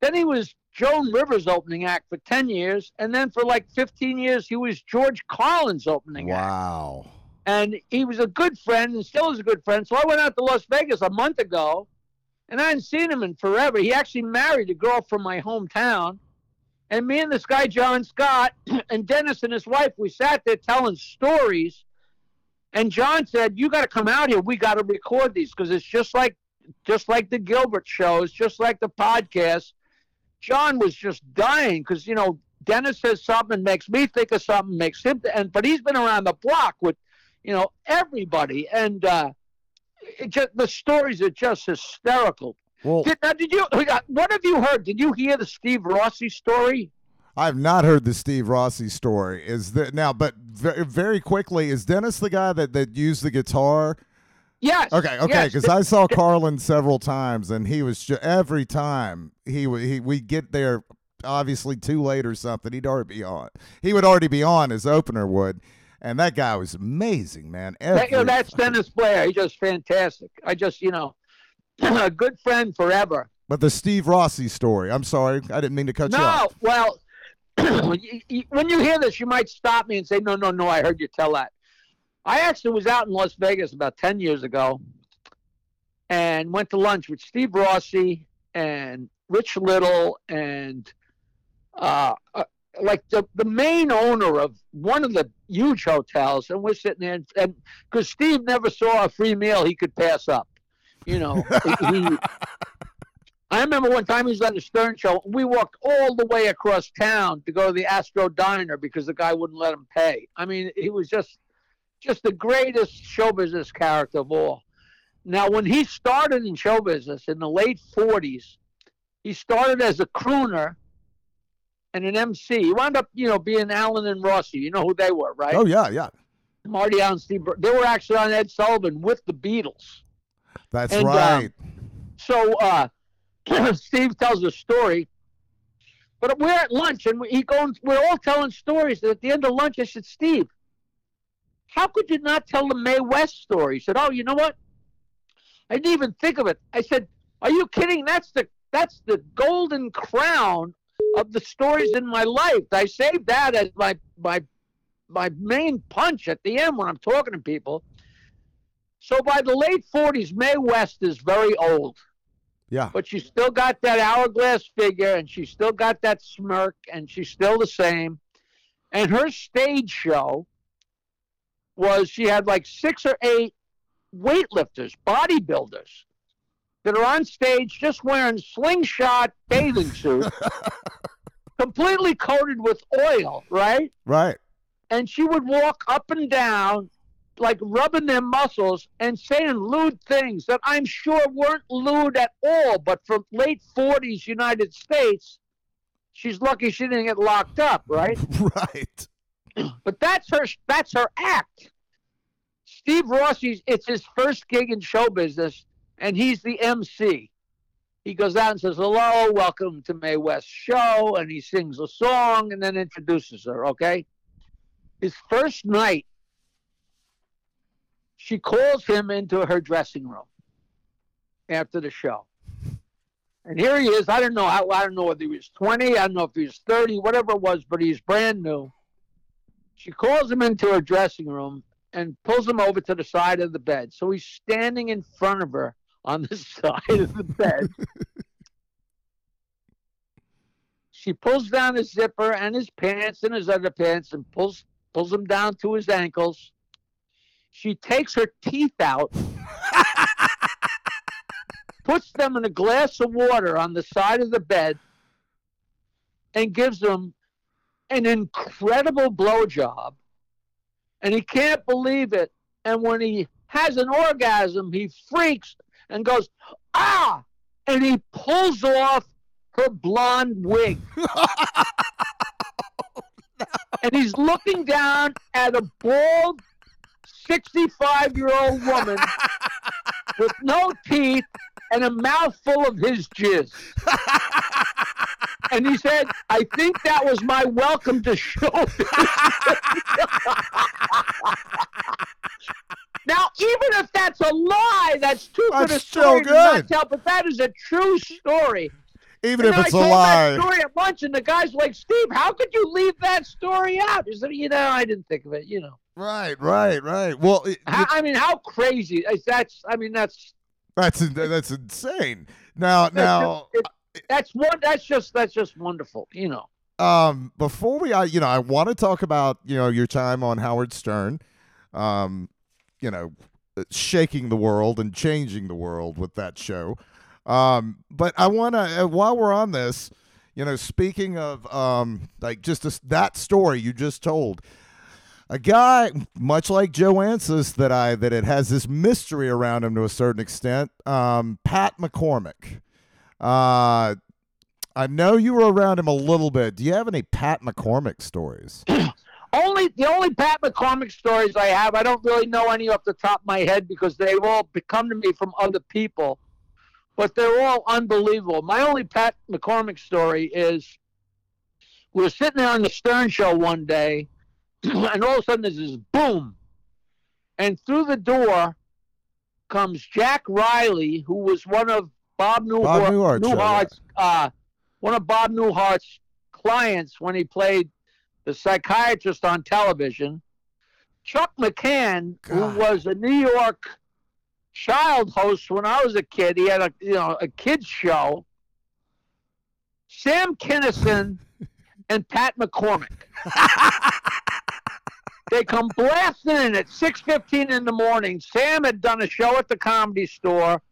Then he was Joan Rivers' opening act for 10 years. And then for like 15 years, he was George Carlin's opening act. Wow. And he was a good friend and still is a good friend. So I went out to Las Vegas a month ago and I hadn't seen him in forever. He actually married a girl from my hometown. And me and this guy, John Scott, *clears throat* and Dennis and his wife, we sat there telling stories. And John said, "You got to come out here. We got to record these because it's just like, just like the Gilbert shows, just like the podcast." John was just dying because you know Dennis says something makes me think of something, makes him, and but he's been around the block with, you know, everybody, and uh, it just the stories are just hysterical. Well, Did, now, did you? What have you heard? Did you hear the Steve Rossi story? I've not heard the Steve Rossi story. Is that now? But very, very quickly, is Dennis the guy that that used the guitar? Yes. Okay, okay, yes. because I saw Carlin several times, and he was ju- every time he he we get there obviously too late or something. He'd already be on. He would already be on. His opener would, and that guy was amazing, man. That- you know, that's Dennis Blair. He's just fantastic. I just, you know, *clears throat* a good friend forever. But the Steve Rossi story. I'm sorry, I didn't mean to cut you No, off. well, you- you- *clears throat* when you hear this, you might stop me and say, "No, no, no, I heard you tell that." I actually was out in Las Vegas about ten years ago, and went to lunch with Steve Rossi and Rich Little and uh, uh, like the the main owner of one of the huge hotels, and we're sitting there, and because Steve never saw a free meal he could pass up, you know. he, I remember one time he was on the Stern Show. We walked all the way across town to go to the Astro Diner because the guy wouldn't let him pay. I mean, he was just just the greatest show business character of all. Now, when he started in show business in the late '40s, he started as a crooner and an MC. He wound up, you know, being Allen and Rossi. You know who they were, right? Oh yeah, yeah, Marty Allen, Steve. Bur- They were actually on Ed Sullivan with the Beatles. that's And, um, right. So uh, *clears throat* Steve tells a story, but we're at lunch and he goes, we're all telling stories. And at the end of lunch, I said, Steve, how could you not tell the Mae West story? He said, Oh, you know what? I didn't even think of it. I said, Are you kidding? That's the that's the golden crown of the stories in my life. I saved that as my my my main punch at the end when I'm talking to people. So by the late 40s, Mae West is very old Yeah, but she's still got that hourglass figure and she's still got that smirk and she's still the same. And her stage show was she had like six or eight weightlifters, bodybuilders that are on stage just wearing slingshot bathing *laughs* suits, completely coated with oil, right? right. and she would walk up and down like rubbing their muscles and saying lewd things that I'm sure weren't lewd at all, but from late 40s United States, she's lucky she didn't get locked up, right? *laughs* right. *clears throat* but that's her. That's her act. Steve Rossi's. It's his first gig in show business, and he's the MC. He goes out and says, "Hello, welcome to Mae West show," and he sings a song and then introduces her. Okay. His first night, she calls him into her dressing room after the show. And here he is. I don't know how. I don't know whether he was twenty. I don't know if he was thirty. Whatever it was, but he's brand new. She calls him into her dressing room and pulls him over to the side of the bed. So he's standing in front of her on the *laughs* side of the bed. she pulls down his zipper and his pants and his other pants and pulls pulls them down to his ankles. She takes her teeth out, *laughs* puts them in a glass of water on the side of the bed, and gives him an incredible blowjob. And he can't believe it. And when he has an orgasm, he freaks and goes, ah! And he pulls off her blonde wig. *laughs* and he's looking down at a bald 65 year old woman with no teeth and a mouthful of his jizz. and he said, I think that was my welcome to show *laughs* Now, even if that's a lie, that's too good a That's story to not tell, but that is a true story. Even And if I it's a told lie. that story at lunch, and the guy's like, "Steve, how could you leave that story out?" He said, "You know, I didn't think of it. You know, Right, right, right. Well, it, how, I mean, how crazy is that's? I mean, that's that's that's insane. Now, now, it- that's one. That's just that's just wonderful. You know, um, before we, I, you know, I want to talk about you know your time on Howard Stern, um, you know, uh, shaking the world and changing the world with that show. Um, but I want to, uh, while we're on this, you know, speaking of um, like just this, that story you just told, a guy much like Joe Ancis that I that it has this mystery around him to a certain extent. Um, Pat McCormick. Uh, I know you were around him a little bit. Do you have any Pat McCormick stories? *clears throat* only the only Pat McCormick stories I have, I don't really know any off the top of my head because they've all come to me from other people, but they're all unbelievable. My only Pat McCormick story is we were sitting there on the Stern Show one day, *clears throat* and all of a sudden there's this boom, and through the door comes Jack Riley, who was one of Bob Newhart, Bob Newhart. Newhart's, uh, one of Bob Newhart's clients when he played the psychiatrist on television. Chuck McCann, God. who was a New York child host when I was a kid, he had a you know a kids show. Sam Kinison *laughs* and Pat McCormick. *laughs* they come blasting in at 6.15 in the morning. Sam had done a show at the comedy store.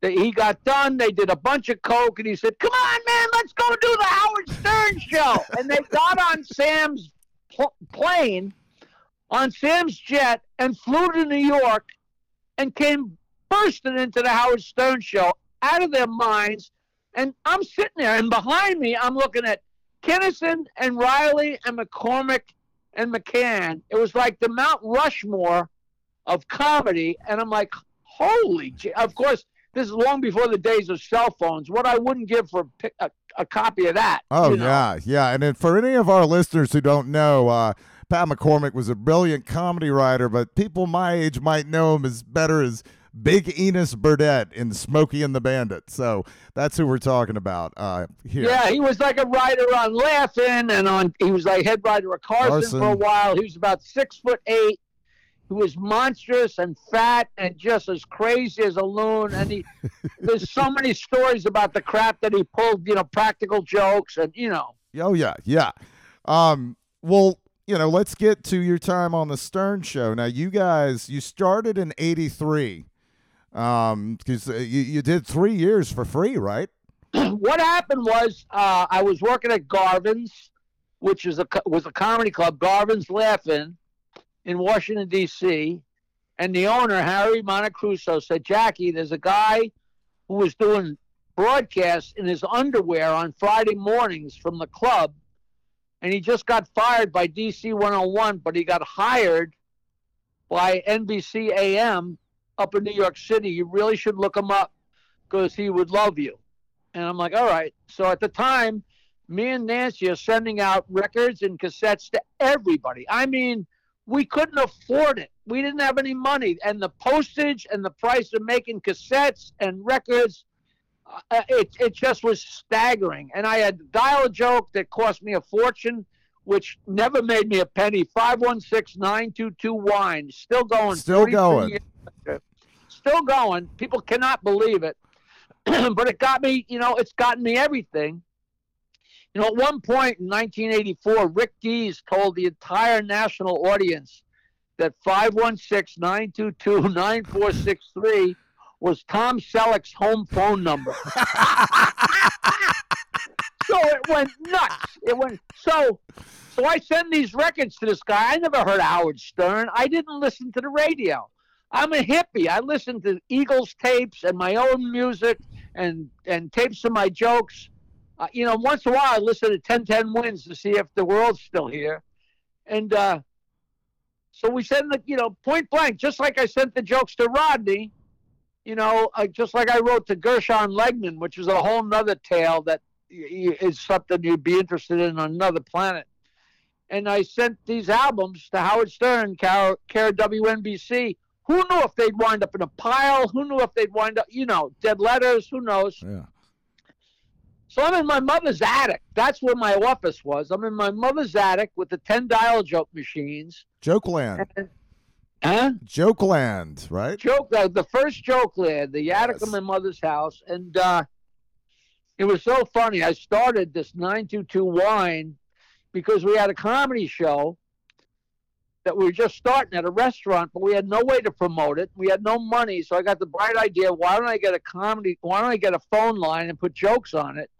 He got done. They did a bunch of coke, and he said, "Come on, man, let's go do the Howard Stern show." and they got on Sam's pl- plane, on Sam's jet, and flew to New York, and came bursting into the Howard Stern show out of their minds. And I'm sitting there, and behind me, I'm looking at Kinison and Riley and McCormick and McCann. It was like the Mount Rushmore of comedy, and I'm like, holy! Of course, this is long before the days of cell phones. What I wouldn't give for a, a, a copy of that. Oh you know? yeah, yeah. And then for any of our listeners who don't know, uh, Pat McCormick was a brilliant comedy writer, but people my age might know him as better as Big Enos Burdette in Smokey and the Bandit. So that's who we're talking about uh, here. Yeah, he was like a writer on Laughing, and on he was like head writer of Carson, for a while. He was about six foot eight. He was monstrous and fat and just as crazy as a loon. And he, *laughs* there's so many stories about the crap that he pulled. You know, practical jokes and you know. Oh yeah, yeah. Um, well, you know, let's get to your time on the Stern Show. Now, you guys, you started in '83, um, because uh, you you did three years for free, right? *clears throat* what happened was uh, I was working at Garvin's, which is a was a comedy club, Garvin's Laughing, in Washington D.C. And the owner Harry Montecruso said, "Jackie, there's a guy who was doing broadcasts in his underwear on Friday mornings from the club, and he just got fired by DC 101, but he got hired by NBC AM up in New York City. You really should look him up because he would love you. And I'm like, all right. So at the time, me and Nancy are sending out records and cassettes to everybody. I mean, we couldn't afford it. We didn't have any money, and the postage and the price of making cassettes and records, uh, it it just was staggering. And I had dial a joke that cost me a fortune, which never made me a penny. Five one six nine two two wine, still going. Still going. years. Still going. People cannot believe it, *clears throat* but it got me. You know, it's gotten me everything. You know, at one point in 1984, Rick Dees told the entire national audience that 516 922 9463 was Tom Selleck's home phone number. *laughs* so it went nuts. It went so. So I send these records to this guy. I never heard Howard Stern. I didn't listen to the radio. I'm a hippie. I listen to Eagles tapes and my own music and and tapes of my jokes. Uh, you know, once in a while I listen to 1010 Wins to see if the world's still here. And uh, so we send the, you know, point blank, just like I sent the jokes to Rodney, you know, uh, just like I wrote to Gershon Legman, which is a whole nother tale that is something you'd be interested in on another planet. And I sent these albums to Howard Stern, care WNBC. Who knew if they'd wind up in a pile? Who knew if they'd wind up, you know, dead letters? Who knows? yeah. So I'm in my mother's attic. That's where my office was. I'm in my mother's attic with the 10 dial joke machines. Jokeland. And, huh? Jokeland, right? Joke, uh, the first joke land, the attic Yes. of my mother's house. And uh, it was so funny. I started this 922 wine because we had a comedy show that we were just starting at a restaurant, but we had no way to promote it. We had no money. So I got the bright idea why don't I get a comedy, why don't I get a phone line and put jokes on it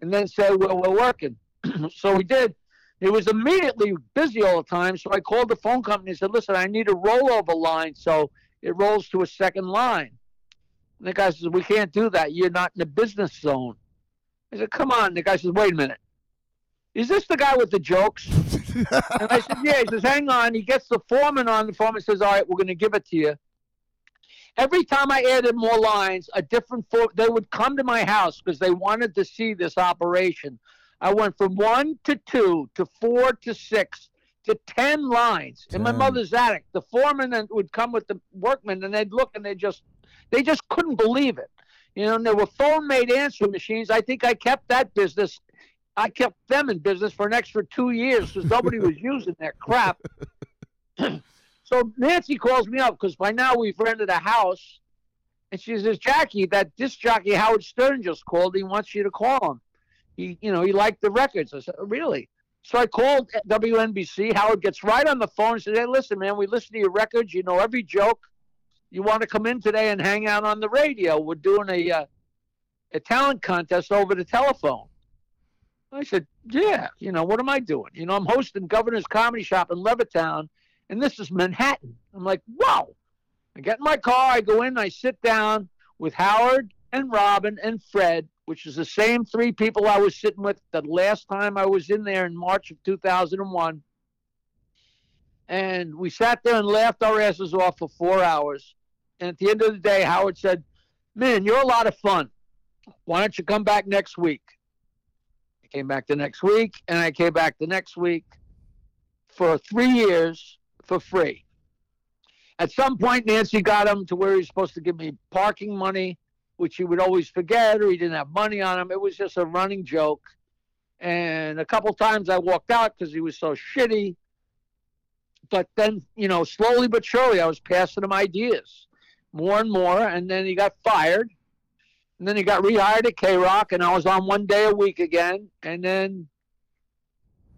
and then say, well, we're working. *clears throat* so we did. It was immediately busy all the time. So I called the phone company and said, listen, I need a rollover line. So it rolls to a second line. And the guy says, we can't do that. You're not in the business zone. I said, come on. The guy says, wait a minute. Is this the guy with the jokes? *laughs* And I said, yeah. He says, hang on. He gets the foreman on the and says, all right, we're going to give it to you. Every time I added more lines, a different for they would come to my house because they wanted to see this operation. I went from one to two to four to six to ten lines in my mother's attic. The foreman would come with the workmen and they'd look and they just they just couldn't believe it. You know, and there were phone made answering machines. I think I kept that business. I kept them in business for an extra two years because nobody was *laughs* using that crap. *clears throat* so Nancy calls me up because by now we've rented a house, and she says, "Jackie, that disc jockey Howard Stern just called. He wants you to call him. He, you know, he liked the records." I said, "Really?" So I called WNBC. Howard gets right on the phone and says, "Hey, listen, man, we listen to your records. You know every joke. You want to come in today and hang out on the radio? We're doing a uh, a talent contest over the telephone." I said, "Yeah, you know what am I doing? You know, I'm hosting Governor's Comedy Shop in Levittown, and this is Manhattan." I'm like, "Whoa!" I get in my car, I go in, I sit down with Howard and Robin and Fred, which is the same three people I was sitting with the last time I was in there in March of 2001. And we sat there and laughed our asses off for four hours. And at the end of the day, Howard said, Man, you're a lot of fun. Why don't you come back next week? Came back the next week, and I came back the next week for three years for free. At some point, Nancy got him to where he was supposed to give me parking money, which he would always forget, or he didn't have money on him. It was just a running joke. And a couple times I walked out because he was so shitty. But then, you know, slowly but surely, I was passing him ideas more and more. And then he got fired. And then he got rehired at K Rock, and I was on one day a week again. And then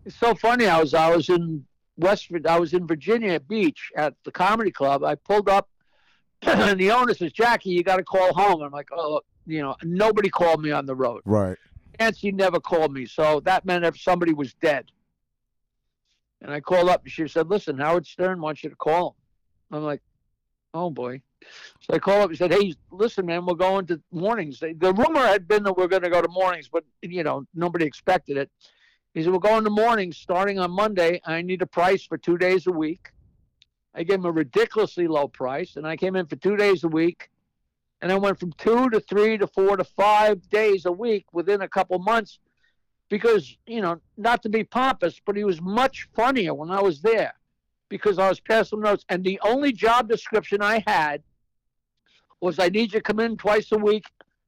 it's so funny. I was I was in West I was in Virginia Beach at the comedy club. I pulled up *clears throat* and the owner says, Jackie, you gotta call home. I'm like, Oh, you know, nobody called me on the road. Right. Nancy never called me, so that meant if somebody was dead. And I called up and she said, Listen, Howard Stern wants you to call him. I'm like, Oh boy. So I called up and said, Hey, listen, man, we're going to mornings. The rumor had been that we're gonna go to mornings, but you know, nobody expected it. He said, We'll go in the morning starting on Monday. I need a price for two days a week. I gave him a ridiculously low price, and I came in for two days a week. And I went from two to three to four to five days a week within a couple months because, you know, not to be pompous, but he was much funnier when I was there because I was passing notes. And the only job description I had was I need you to come in twice a week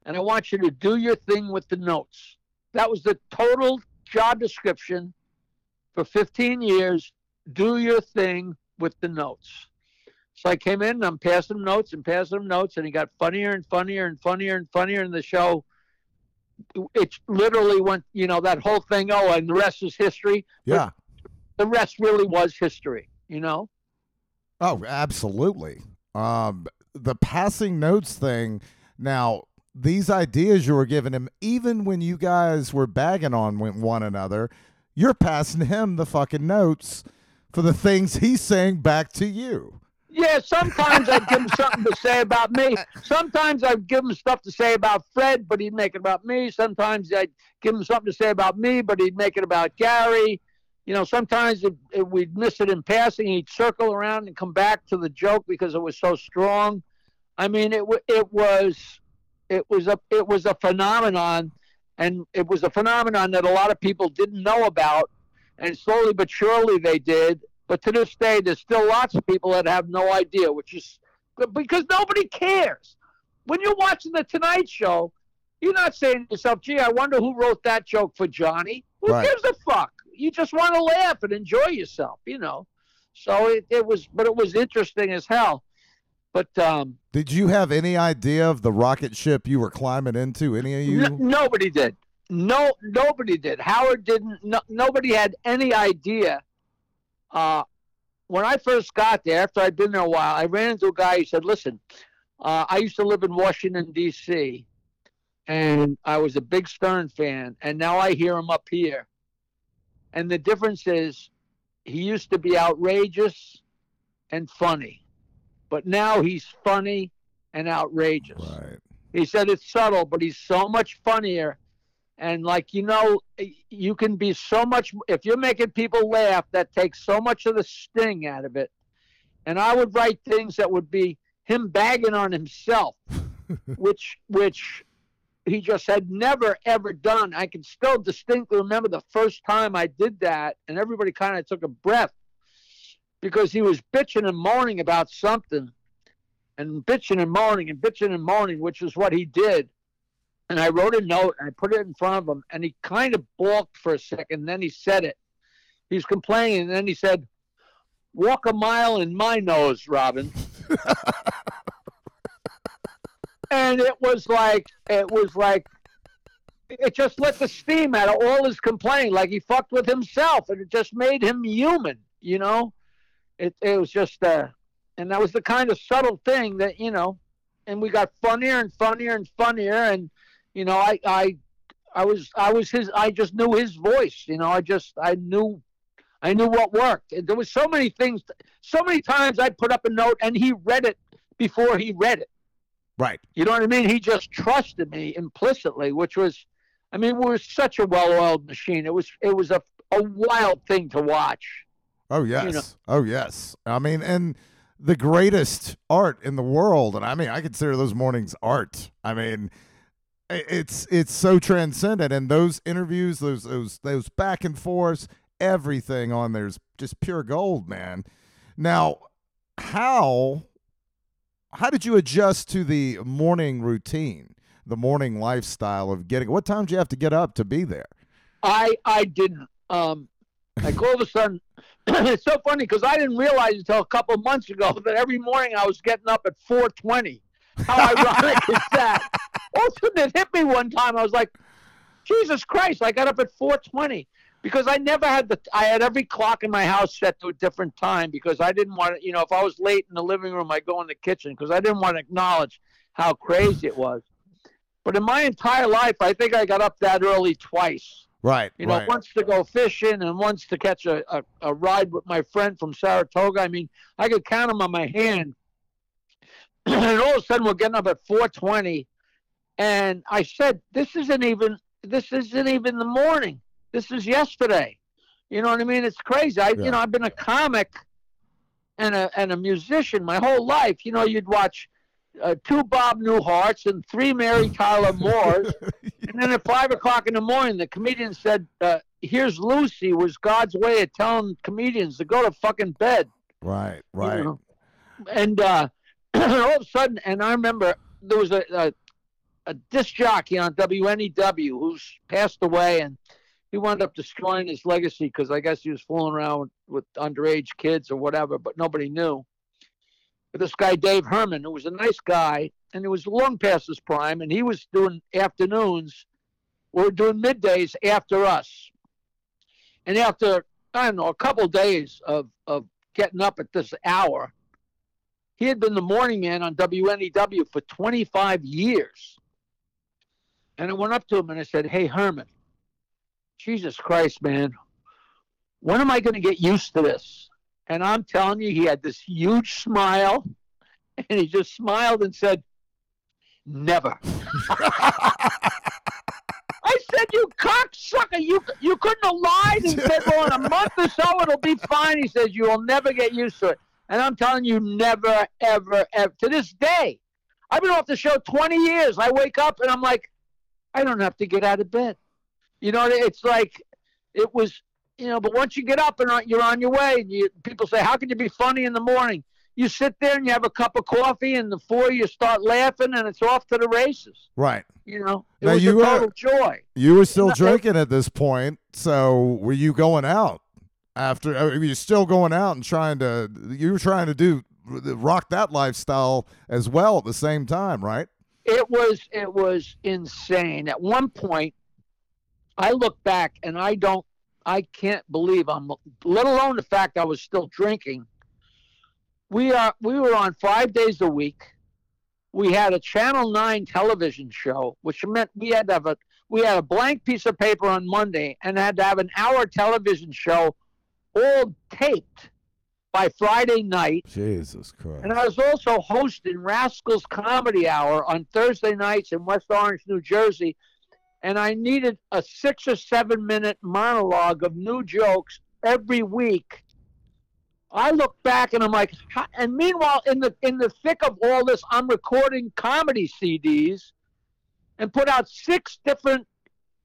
and I want you to do your thing with the notes. That was the total job description for 15 years. Do your thing with the notes. So I came in and I'm passing him notes and passing him notes, and he got funnier and funnier and funnier and funnier in the show. It literally went, you know, that whole thing. Oh, and the rest is history. Yeah. The rest really was history, you know. Oh, absolutely. Um, the passing notes thing. Now, these ideas you were giving him, even when you guys were bagging on one one another, you're passing him the fucking notes for the things he's saying back to you. Yeah, sometimes I'd give him something to say about me. Sometimes I'd give him stuff to say about Fred, but he'd make it about me. Sometimes I'd give him something to say about me, but he'd make it about Gary. You know, sometimes if, if we'd miss it in passing, he'd circle around and come back to the joke because it was so strong. I mean, it it was it was a it was a phenomenon, and it was a phenomenon that a lot of people didn't know about, and slowly but surely they did. But to this day, there's still lots of people that have no idea, which is because nobody cares. When you're watching the Tonight Show, you're not saying to yourself, "Gee, I wonder who wrote that joke for Johnny." Who Right. gives a fuck? You just want to laugh and enjoy yourself, you know. So it, it was, but it was interesting as hell. But um, Did you have any idea of the rocket ship you were climbing into? Any of you? N- nobody did. No, nobody did. Howard didn't. No, nobody had any idea. Uh, when I first got there, after I'd been there a while, I ran into a guy. He said, "Listen, uh, I used to live in Washington D.C., and I was a big Stern fan, and now I hear him up here. And the difference is, he used to be outrageous and funny, but now he's funny and outrageous." Right. He said it's subtle, but he's so much funnier. And like you know, you can be so much if you're making people laugh, that takes so much of the sting out of it. And I would write things that would be him bagging on himself, *laughs* which which he just had never ever done. I can still distinctly remember the first time I did that, and everybody kind of took a breath because he was bitching and moaning about something and bitching and moaning and bitching and moaning, which is what he did. And I wrote a note and I put it in front of him, and he kind of balked for a second. Then he said it. He was complaining, and then he said, "Walk a mile in my nose, Robin." *laughs* and it was like it was like it just let the steam out of all his complaining, like he fucked with himself, and it just made him human. You know, it it was just uh, and that was the kind of subtle thing that you know and we got funnier and funnier and funnier. And you know i i i was i was his i just knew his voice you know? I just i knew i knew what worked. And there was so many things so many times i'd put up a note and he read it before he read it Right. you know what i mean he just trusted me implicitly which was i mean we were such a well-oiled machine it was it was a, a wild thing to watch Oh yes. know. Oh yes. I mean, and the greatest art in the world, and I mean, I consider those mornings art. I mean, it's it's so transcendent, and those interviews, those those those back and forths, everything on there's just pure gold, man. Now, how how did you adjust to the morning routine, the morning lifestyle of getting? What time did you have to get up to be there? I I didn't. Um, like all of a sudden, *clears throat* it's so funny because I didn't realize until a couple of months ago that every morning I was getting up at 4:20. How *laughs* ironic is that? All of a sudden, it hit me one time. I was like, Jesus Christ! I got up at 4:20 because I never had the. I had every clock in my house set to a different time because I didn't want to. You know, if I was late in the living room, I'd go in the kitchen because I didn't want to acknowledge how crazy it was. But in my entire life, I think I got up that early twice Right. you know, right. once to go fishing and once to catch a, a, a ride with my friend from Saratoga. I mean, I could count them on my hand. *clears throat* and all of a sudden, we're getting up at 4:20, and I said, "This isn't even this isn't even the morning." This is yesterday. You know what I mean? It's crazy. I, Yeah. you know, I've been a comic and a and a musician my whole life. You know, you'd watch uh, two Bob Newharts and three Mary Tyler Moores, *laughs* and then at five o'clock in the morning, the comedian said, uh, "Here's Lucy." Was God's way of telling comedians to go to fucking bed. Right, you right. know? And uh, *clears throat* all of a sudden, and I remember there was a, a a disc jockey on WNEW who's passed away, and he wound up destroying his legacy because I guess he was fooling around with, underage kids or whatever, but nobody knew. But this guy Dave Herman, who was a nice guy, and it was long past his prime, and he was doing afternoons. We were doing middays after us, and after I don't know a couple days of of getting up at this hour, he had been the morning man on WNEW for 25 years. And I went up to him and I said, Hey, Herman, Jesus Christ, man, when am I going to get used to this? And I'm telling you, he had this huge smile and he just smiled and said, Never. *laughs* I said, "You cocksucker! You you couldn't have lied and said, well, in a month or so it'll be fine." He says, "You will never get used to it." And I'm telling you, never, ever, ever. To this day, I've been off the show 20 years. I wake up and I'm like, I don't have to get out of bed. You know, it's like it was, you know. But once you get up and you're on your way, and you, people say, "How can you be funny in the morning?" You sit there and you have a cup of coffee, and the four you start laughing, and it's off to the races. right. You know, it Now was you, a total joy. You were still it- drinking at this point, so were you going out after? I mean, you're still going out and trying to. You were trying to do rock that lifestyle as well at the same time, right? it was it was insane at one point i look back and i don't i can't believe i'm let alone the fact i was still drinking we are we were on five days a week we had a channel 9 television show which meant we had to have a we had a blank piece of paper on monday and had to have an hour television show all taped by friday night Jesus Christ! and I was also hosting Rascals Comedy Hour on Thursday nights in West Orange, New Jersey. And I needed a six or seven minute monologue of new jokes every week. I look back and I'm like, and meanwhile, in the in the thick of all this, I'm recording comedy CDs and put out six different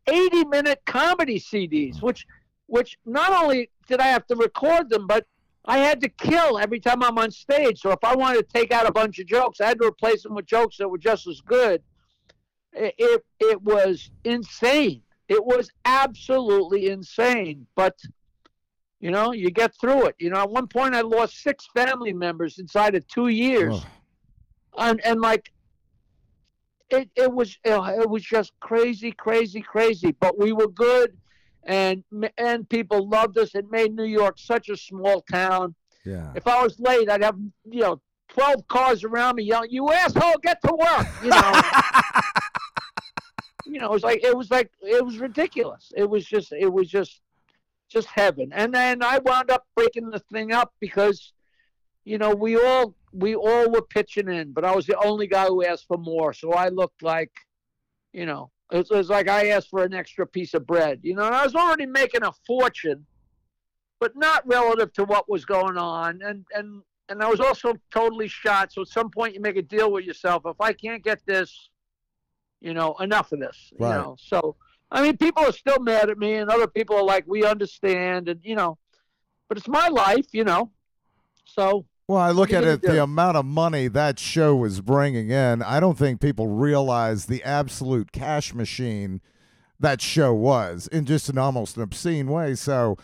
80 minute comedy CDs, which which not only did I have to record them, but I had to kill every time I'm on stage. So if I wanted to take out a bunch of jokes, I had to replace them with jokes that were just as good. It it, was insane. It was absolutely insane. But you know, you get through it. You know, at one point I lost six family members inside of two years, Ugh. and and like. It, it was uh, it was just crazy crazy crazy but we were good and and people loved us it made new york such a small town yeah. if I was late, I'd have you know twelve cars around me yelling, "You asshole, get to work!" You know. *laughs* you know, it was like it was like it was ridiculous. It was just it was just just heaven. And then I wound up breaking the thing up because, you know, we all we all were pitching in, but I was the only guy who asked for more. So I looked like, you know, it was, it was like I asked for an extra piece of bread. You know, and I was already making a fortune but not relative to what was going on. And and and I was also totally shot. So at some point, you make a deal with yourself. If I can't get this, you know, enough of this. Right. You know, so I mean, people are still mad at me, and other people are like, "We understand," and you know, but it's my life, you know. So Well, I look at it the amount of money that show was bringing in. I don't think people realize the absolute cash machine that show was in just an almost an obscene way. So,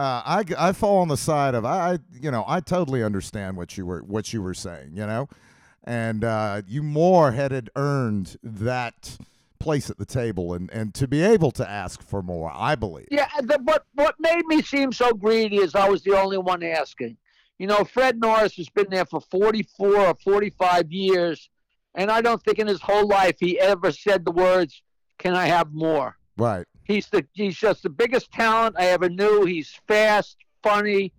uh, I I fall on the side of I, you know I totally understand what you were what you were saying. You know, and uh, you more had earned that place at the table and and to be able to ask for more. I believe. Yeah, the, what what made me seem so greedy is I was the only one asking. You know, Fred Norris has been there for 44 or 45 years, and I don't think in his whole life he ever said the words, "Can I have more?" Right. He's the he's just the biggest talent I ever knew. He's fast, funny,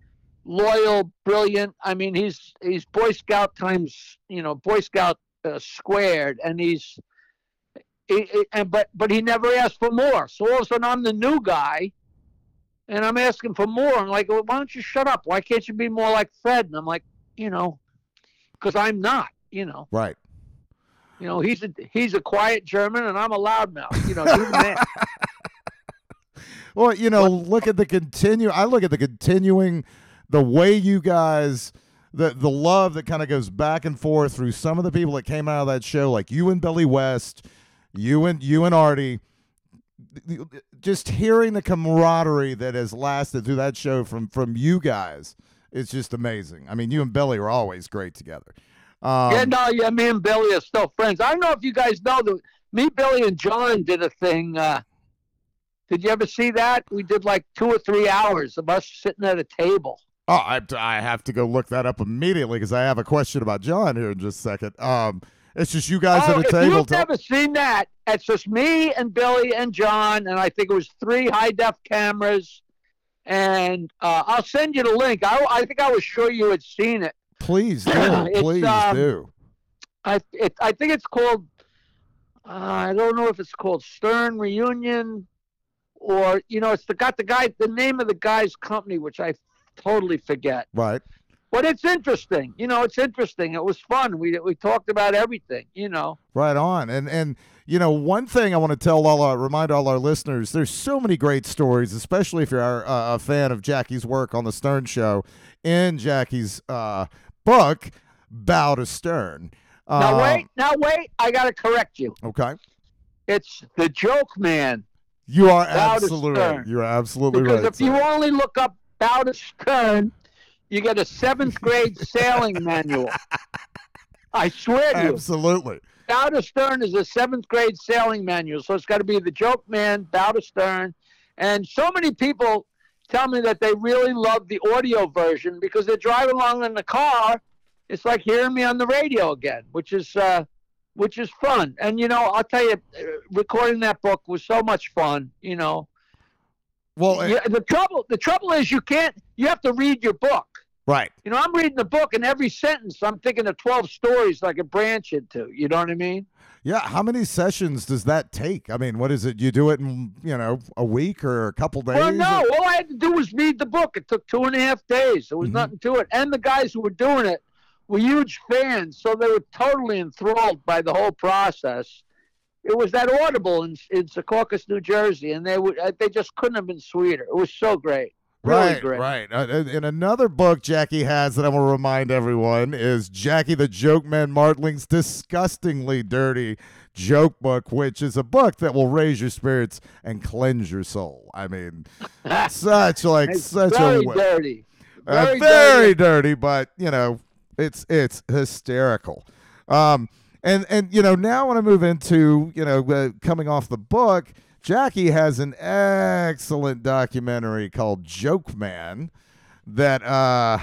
loyal, brilliant. I mean, he's he's Boy Scout times you know Boy Scout uh, squared, and he's he, he- and but but he never asked for more. So all of a sudden, I'm the new guy, and I'm asking for more. I'm like, well, why don't you shut up? Why can't you be more like Fred? And I'm like, you know, because I'm not. You know, Right. you know, he's a he's a quiet German, and I'm a loudmouth. You know, do the. *laughs* Well, you know, look at the continue. I look at the continuing, the way you guys, the the love that kind of goes back and forth through some of the people that came out of that show, like you and Billy West, you and you and Artie. Just hearing the camaraderie that has lasted through that show from from you guys is just amazing. I mean, you and Billy are always great together. Um, yeah, no, yeah, me and Billy are still friends. I don't know if you guys know that me, Billy, and John did a thing. Uh, did you ever see that? We did like two or three hours of us sitting at a table. Oh, I, I have to go look that up immediately because I have a question about John here in just a second. Um, it's just you guys oh, at a if table. you've ta- never seen that, it's just me and Billy and John, and I think it was three high def cameras. And uh, I'll send you the link. I, I think I was sure you had seen it. please *clears throat* do, please um, do. I it, I think it's called. Uh, I don't know if it's called Stern Reunion, or you know, it's the got the guy the name of the guy's company, which I totally forget. Right. But it's interesting. You know, it's interesting. It was fun. We we talked about everything. You know. Right on. And and you know, one thing I want to tell all our remind all our listeners, there's so many great stories, especially if you're uh, a fan of Jackie's work on the Stern show in Jackie's uh, book Bow to Stern. Now Um, wait. Now wait. I got to correct you. Okay. It's the Joke Man. You are absolutely right. You're absolutely Because right. Because if you only look up Bow to Stern, you get a seventh grade sailing manual. *laughs* I swear to you. absolutely. Bow to Stern is a seventh grade sailing manual, so it's got to be the Joke Man, Bow to Stern, and so many people tell me that they really love the audio version because they're driving along in the car. It's like hearing me on the radio again, which is uh, which is fun. And you know, I'll tell you, recording that book was so much fun. You know, Well, yeah, the trouble the trouble is you can't you have to read your book. right. You know, I'm reading the book, and every sentence I'm thinking of 12 stories I could branch into. You know what I mean? Yeah, how many sessions does that take? I mean, what is it? You do it in, you know, a week or a couple days? Well, no, all I had to do was read the book. It took two and a half days. There was Mhm. nothing to it. And the guys who were doing it were huge fans, so they were totally enthralled by the whole process. It was that Audible in, in Secaucus, New Jersey, and they would uh, they just couldn't have been sweeter. It was so great, really right, great. right. Uh, and another book Jackie has that I will remind everyone is Jackie the Joke Man Martling's disgustingly dirty joke book, which is a book that will raise your spirits and cleanse your soul. I mean, *laughs* such like It's such very a dirty. Uh, Very dirty. very, dirty. dirty. but you know, it's it's hysterical. Um, and and you know, now when I move into you know, uh, coming off the book, Jackie has an excellent documentary called Joke Man. That uh,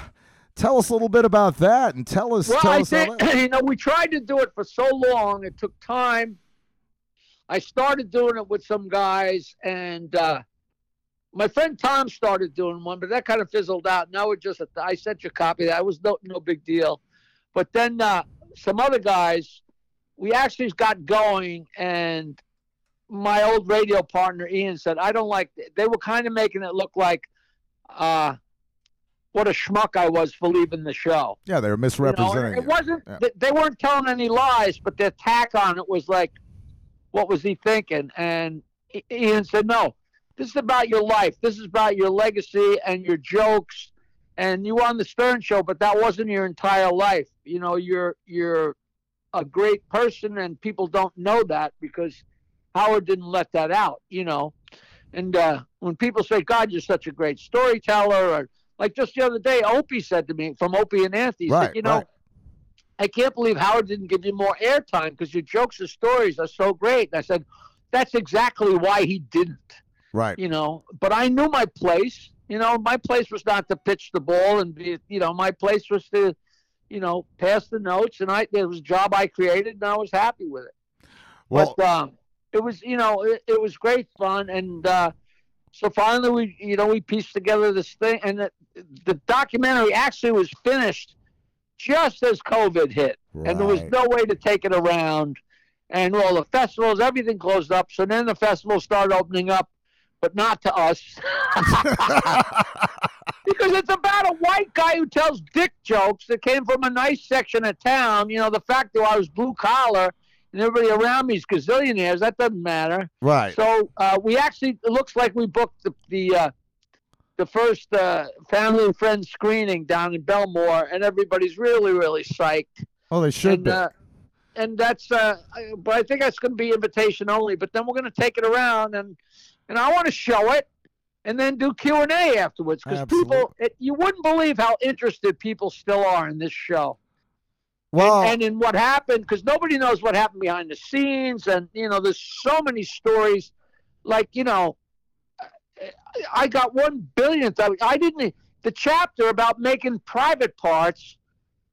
tell us a little bit about that, and tell us. Well, tell I us think *clears throat* you know we tried to do it for so long. It took time. I started doing it with some guys, and uh, my friend Tom started doing one, but that kind of fizzled out. Now it just I sent you a copy. That was no no big deal. But then uh, some other guys, we actually got going, and my old radio partner Ian said, "I don't like." They were kind of making it look like. Uh, what a schmuck I was for leaving the show. yeah, they're You know, misrepresenting. it you. wasn't. Yeah. th- They weren't telling any lies, but their tack on it was like, "What was he thinking?" And Ian said, "No, this is about your life. This is about your legacy and your jokes. And you were on the Stern Show, but that wasn't your entire life. You know, you're you're a great person, and people don't know that because Howard didn't let that out. You know, and uh, when people say, "God, you're such a great storyteller," or like just the other day, Opie said to me from Opie and Anthony, he Right, said, "You know." right. I can't believe Howard didn't give you more airtime because your jokes and stories are so great. And I said, that's exactly why he didn't, Right. you know. But I knew my place. You know, my place was not to pitch the ball and be, you know, my place was to, you know, pass the notes. And I, there was a job I created and I was happy with it. Well, but um, it was, you know, it, it was great fun. And uh, so finally, we, you know, we pieced together this thing. And the, the documentary actually was finished just as COVID hit and there was no way to take it around. And all the festivals, everything closed up. So then the festivals started opening up but not to us. *laughs* *laughs* because it's about a white guy who tells dick jokes that came from a nice section of town. You know, the fact that I was blue collar and everybody around me is gazillionaires, that doesn't matter. Right. So uh, we actually, it looks like we booked the, the, uh, the first uh, family and friends screening down in Bellmore, and everybody's really, really psyched. Oh, they should and, be. uh, and that's, uh, but I think that's going to be invitation only. But then we're going to take it around, and and I want to show it, and then do Q and A afterwards because people it, you wouldn't believe how interested people still are in this show. Well, and in what happened because nobody knows what happened behind the scenes and you know there's so many stories like you know i got one billionth of i didn't the chapter about making private parts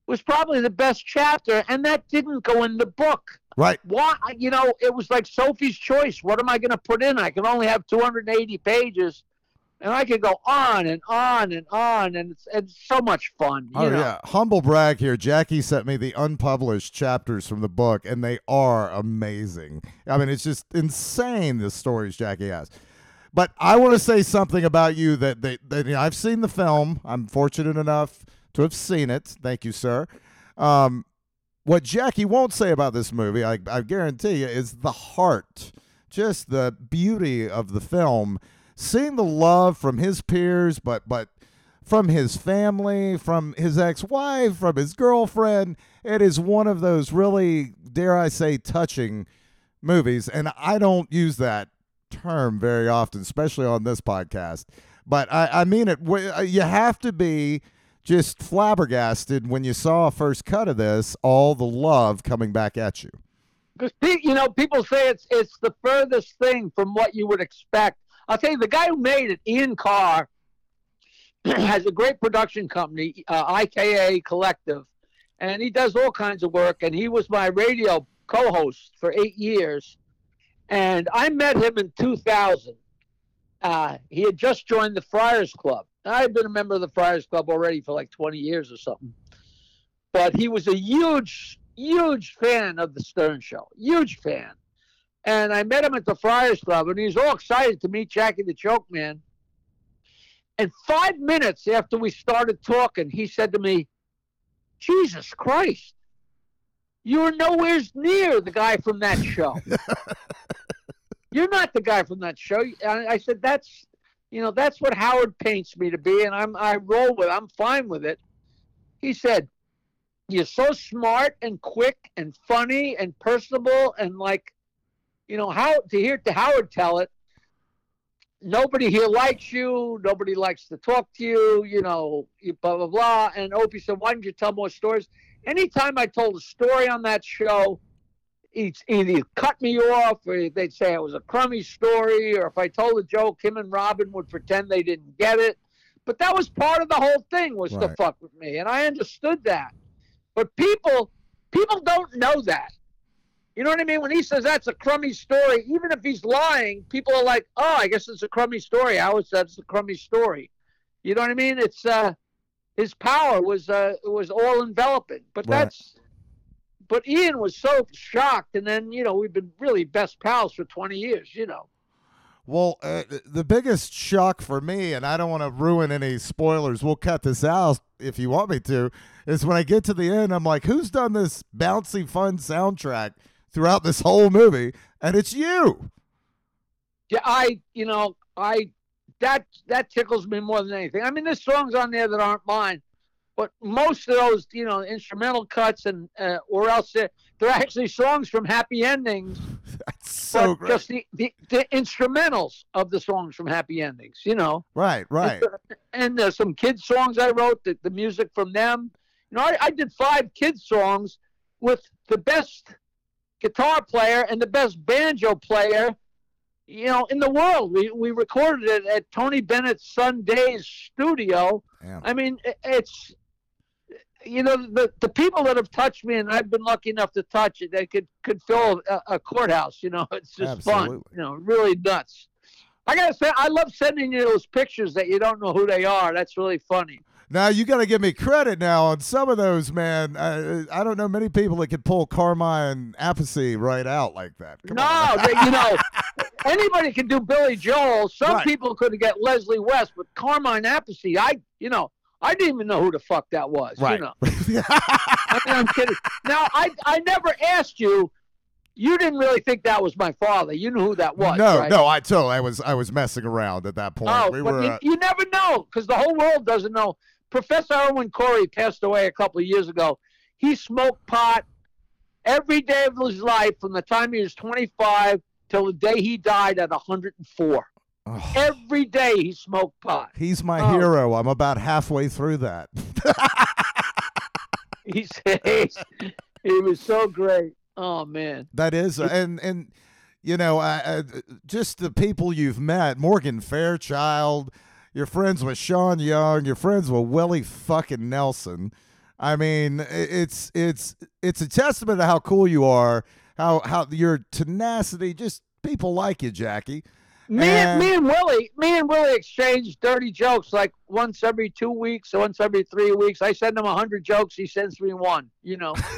was probably the best chapter and that didn't go in the book right. why you know it was like sophie's choice what am i going to put in i can only have 280 pages and i could go on and on and on and it's, it's so much fun you Oh know? yeah, humble brag here. Jackie sent me the unpublished chapters from the book, and they are amazing. I mean, it's just insane the stories Jackie has. But I want to say something about you that, that, that I've seen the film. I'm fortunate enough to have seen it. Thank you, sir. Um, what Jackie won't say about this movie, I, I guarantee you, is the heart, just the beauty of the film. Seeing the love from his peers, but but from his family, from his ex-wife, from his girlfriend. It is one of those really, dare I say, touching movies, and I don't use that term very often, especially on this podcast. But I, I mean it. Uh, you have to be just flabbergasted when you saw a first cut of this, all the love coming back at you. because you know people say it's it's the furthest thing from what you would expect. I'll tell you, the guy who made it, Ian Karr, *clears throat* has a great production company, uh, IKA Collective, and he does all kinds of work. And he was my radio co-host for eight years, and I met him in 2000. Uh, he had just joined the Friars Club. I had been a member of the Friars Club already for like 20 years or something. But he was a huge, huge fan of the Stern Show. Huge fan. And I met him at the Friars Club, and he was all excited to meet Jackie the Joke Man. And five minutes after we started talking, he said to me, Jesus Christ, you're nowhere near the guy from that show. *laughs* you're not the guy from that show. And I said, that's, you know, that's what Howard paints me to be, and I'm I roll with. it. I'm fine with it. He said, you're so smart and quick and funny and personable and like, you know, how to hear to Howard tell it. Nobody here likes you. Nobody likes to talk to you. You know, blah blah blah. And Opie said, "Why don't you tell more stories?" Anytime I told a story on that show, it's either cut me off or they'd say it was a crummy story, or if I told a joke, him and Robin would pretend they didn't get it. But that was part of the whole thing was to fuck with me, and I understood that. But people, people don't know that. You know what I mean? When he says that's a crummy story, even if he's lying, people are like, "Oh, I guess it's a crummy story." Howard said it's a crummy story. You know what I mean? It's uh, his power was uh, was all enveloping. But Right. that's, but Ian was so shocked, and then you know we've been really best pals for twenty years. You know. Well, uh, the biggest shock for me, and I don't want to ruin any spoilers, we'll cut this out if you want me to, is when I get to the end, I'm like, who's done this bouncy, fun soundtrack throughout this whole movie? And it's you. Yeah, I, you know, I that that tickles me more than anything. I mean, there's songs on there that aren't mine, but most of those, you know, instrumental cuts and uh, or else they're, they're actually songs from Happy Endings, That's so but great. just the, the the instrumentals of the songs from Happy Endings. You know, right, right. and there's some kids songs I wrote, the, the music from them. You know, I, I did five kids songs with the best guitar player and the best banjo player, you know, in the world. We we recorded it at Tony Bennett's Sunday's studio. Damn. I mean, it's you know the the people that have touched me, and I've been lucky enough to touch it. They could could fill a, a courthouse. You know, *laughs* it's just fun. You know, really nuts. I gotta say, I love sending you those pictures that you don't know who they are. That's really funny. Now you got to give me credit now on some of those, man. I, I don't know many people that could pull Carmine Appice right out like that. Come no, they, you know, *laughs* anybody can do Billy Joel. Some Right. people could get Leslie West, but Carmine Appice, I, you know, I didn't even know who the fuck that was. right. You know, *laughs* I mean, I'm kidding. Now, I, I never asked you. You didn't really think that was my father. You knew who that was. no, right? no, I told I was I was messing around at that point. Oh, we but were you, uh, you never know because the whole world doesn't know. Professor Irwin Corey passed away a couple of years ago. He smoked pot every day of his life from the time he was 25 till the day he died at 104. Oh, Every day he smoked pot. he's my oh. hero. I'm about halfway through that. *laughs* He says he was so great. Oh man. That is, and and you know, I, I, just the people you've met, Morgan Fairchild. You're friends with Sean Young. You're friends with Willie fucking Nelson. I mean, it's it's it's a testament to how cool you are, how how your tenacity. Just people like you, Jackie. Me And- and me and Willie, me and Willie exchange dirty jokes like once every two weeks, or once every three weeks. I send him a hundred jokes, he sends me one. You know. *laughs*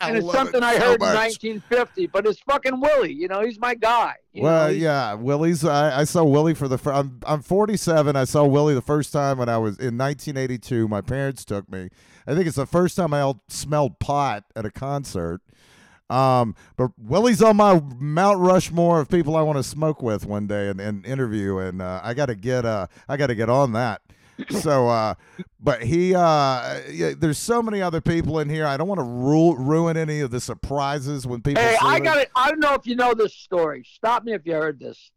and it's love it something I heard in 1950. But it's fucking Willie. You know, he's my guy. Well, know, yeah, Willie's. I, I saw Willie for the. Fir- I'm I'm 47. I saw Willie the first time when I was in 1982. My parents took me. I think it's the first time I smelled pot at a concert. Um, but Willie's on my Mount Rushmore of people I want to smoke with one day and, and interview, and uh, I got to get uh I got to get on that. So, uh, but he, uh, yeah, there's so many other people in here. I don't want to ru- ruin any of the surprises when people. Hey, I got it. I don't know if you know this story. Stop me if you heard this.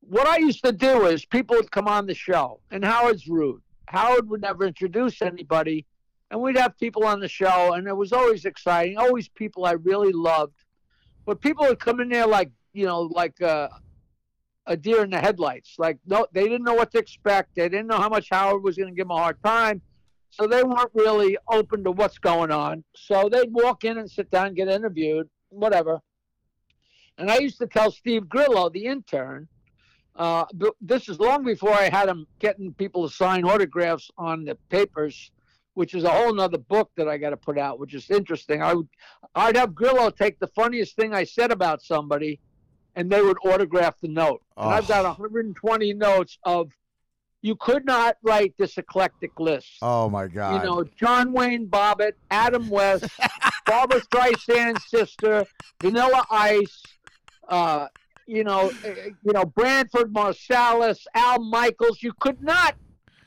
What I used to do is people would come on the show, and Howard's rude. Howard would never introduce anybody, and we'd have people on the show, and it was always exciting. Always people I really loved, but people would come in there like you know, like uh, a deer in the headlights. Like no, they didn't know what to expect. They didn't know how much Howard was going to give them a hard time. So they weren't really open to what's going on. So they'd walk in and sit down, get interviewed, whatever. And I used to tell Steve Grillo, the intern, uh, this is long before I had him getting people to sign autographs on the papers, which is a whole nother book that I got to put out, which is interesting. I would, I'd have Grillo take the funniest thing I said about somebody, and they would autograph the note. Oh. And I've got Oh. 120 notes of, you could not write this eclectic list Oh my god! you know, John Wayne Bobbitt, Adam West, *laughs* Barbra Streisand's sister, Vanilla Ice, uh, you know, eh, you know, Branford Marsalis, Al Michaels. You could not,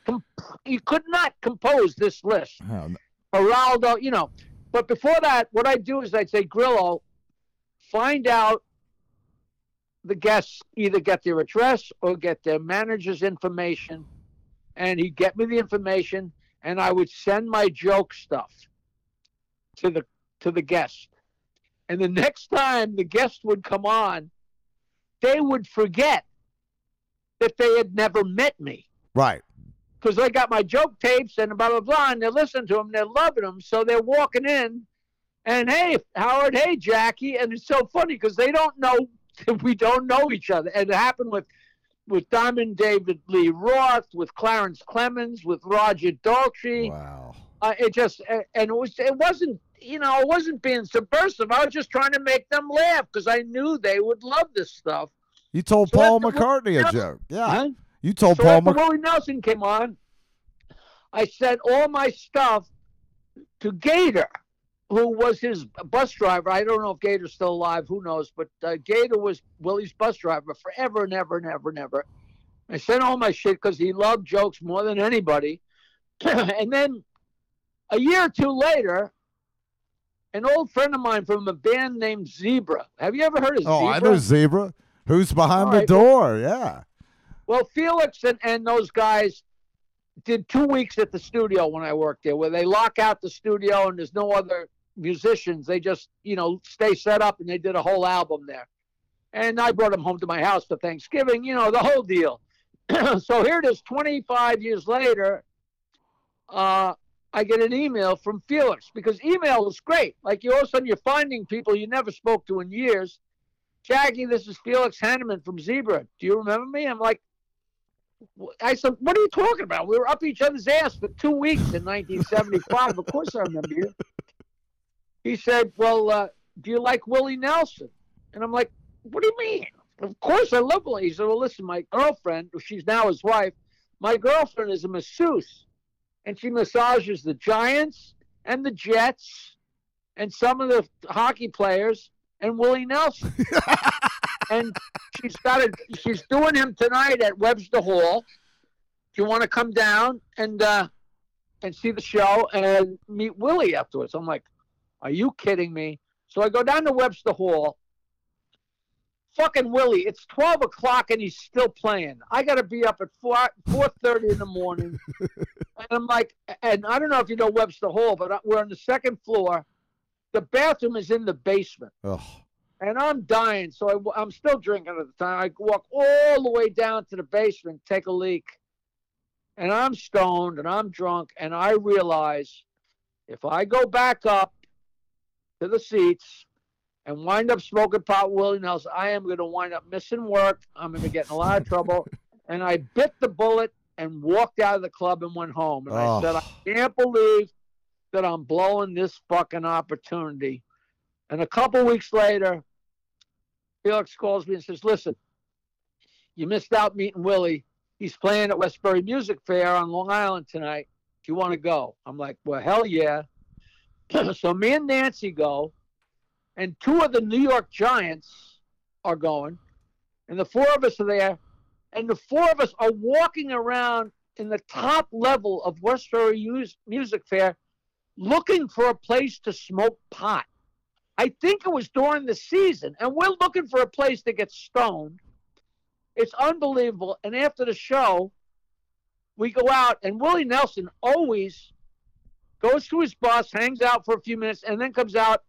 comp- you could not compose this list. Oh, Geraldo, you know. But before that, what I'd do is I'd say, Grillo, find out the guests either get their address or get their manager's information, and he'd get me the information, and I would send my joke stuff to the to the guest. And the next time the guest would come on, they would forget that they had never met me right. Because I got my joke tapes and blah blah blah, and they're listening to them, they're loving them, so they're walking in, and hey Howard, hey Jackie, and it's so funny because they don't know *laughs* we don't know each other, and it happened with with Diamond David Lee Roth, with Clarence Clemons, with Roger Daltrey. Wow. Uh, it just and it was it wasn't you know it wasn't being subversive. I was just trying to make them laugh because I knew they would love this stuff. You told So Paul McCartney a joke. Yeah. Huh? You told So Paul after Mc- Willie Nelson came on, I sent all my stuff to Gator, who was his bus driver. I don't know if Gator's still alive. Who knows? But uh, Gator was Willie's bus driver forever and ever and ever and ever. I sent all my shit because he loved jokes more than anybody. *clears throat* and then a year or two later, an old friend of mine from a band named Zebra. Have you ever heard of Oh, Zebra? Oh, I know Zebra. Who's behind All the right. door? Yeah. Well, Felix and, and those guys did two weeks at the studio when I worked there, where they lock out the studio and there's no other musicians. They just, you know, stay set up and they did a whole album there. And I brought them home to my house for Thanksgiving, you know, the whole deal. *clears throat* so here it is 25 years later. Uh, I get an email from Felix because email is great. Like you all of a sudden you're finding people you never spoke to in years. Jackie, this is Felix Hanemann from Zebra. Do you remember me? I'm like, I said, what are you talking about? We were up each other's ass for two weeks in 1975. of course I remember you. He said, well, uh, do you like Willie Nelson? And I'm like, what do you mean? Of course I love Willie. He said, well, listen, my girlfriend, she's now his wife, my girlfriend is a masseuse, and she massages the Giants and the Jets and some of the hockey players and Willie Nelson. *laughs* and she's got a, she's doing him tonight at Webster Hall. Do you want to come down and uh, and see the show and meet Willie afterwards? I'm like, are you kidding me? So I go down to Webster Hall. Fucking Willie, it's 12 o'clock and he's still playing. I got to be up at 4 4:30 in the morning. *laughs* and I'm like, and I don't know if you know Webster Hall, but we're on the second floor. The bathroom is in the basement Oh, and I'm dying. So I, am still drinking at the time. I walk all the way down to the basement, take a leak, and I'm stoned and I'm drunk, and I realize if I go back up to the seats and wind up smoking pot with Willie Nelson, I am going to wind up missing work. I'm going to get in a lot of trouble. *laughs* And I bit the bullet and walked out of the club and went home. And I said, I oh. can't believe that I'm blowing this fucking opportunity. And a couple weeks later, Felix calls me and says, Listen, you missed out meeting Willie. He's playing at Westbury Music Fair on Long Island tonight. Do you want to go? I'm like, Well, hell yeah. *clears throat* so me and Nancy go, and two of the New York Giants are going, and the four of us are there, and the four of us are walking around in the top level of Westbury Music Fair looking for a place to smoke pot. I think it was during the season, and we're looking for a place to get stoned. It's unbelievable. And after the show, we go out, and Willie Nelson always goes to his bus, hangs out for a few minutes, and then comes out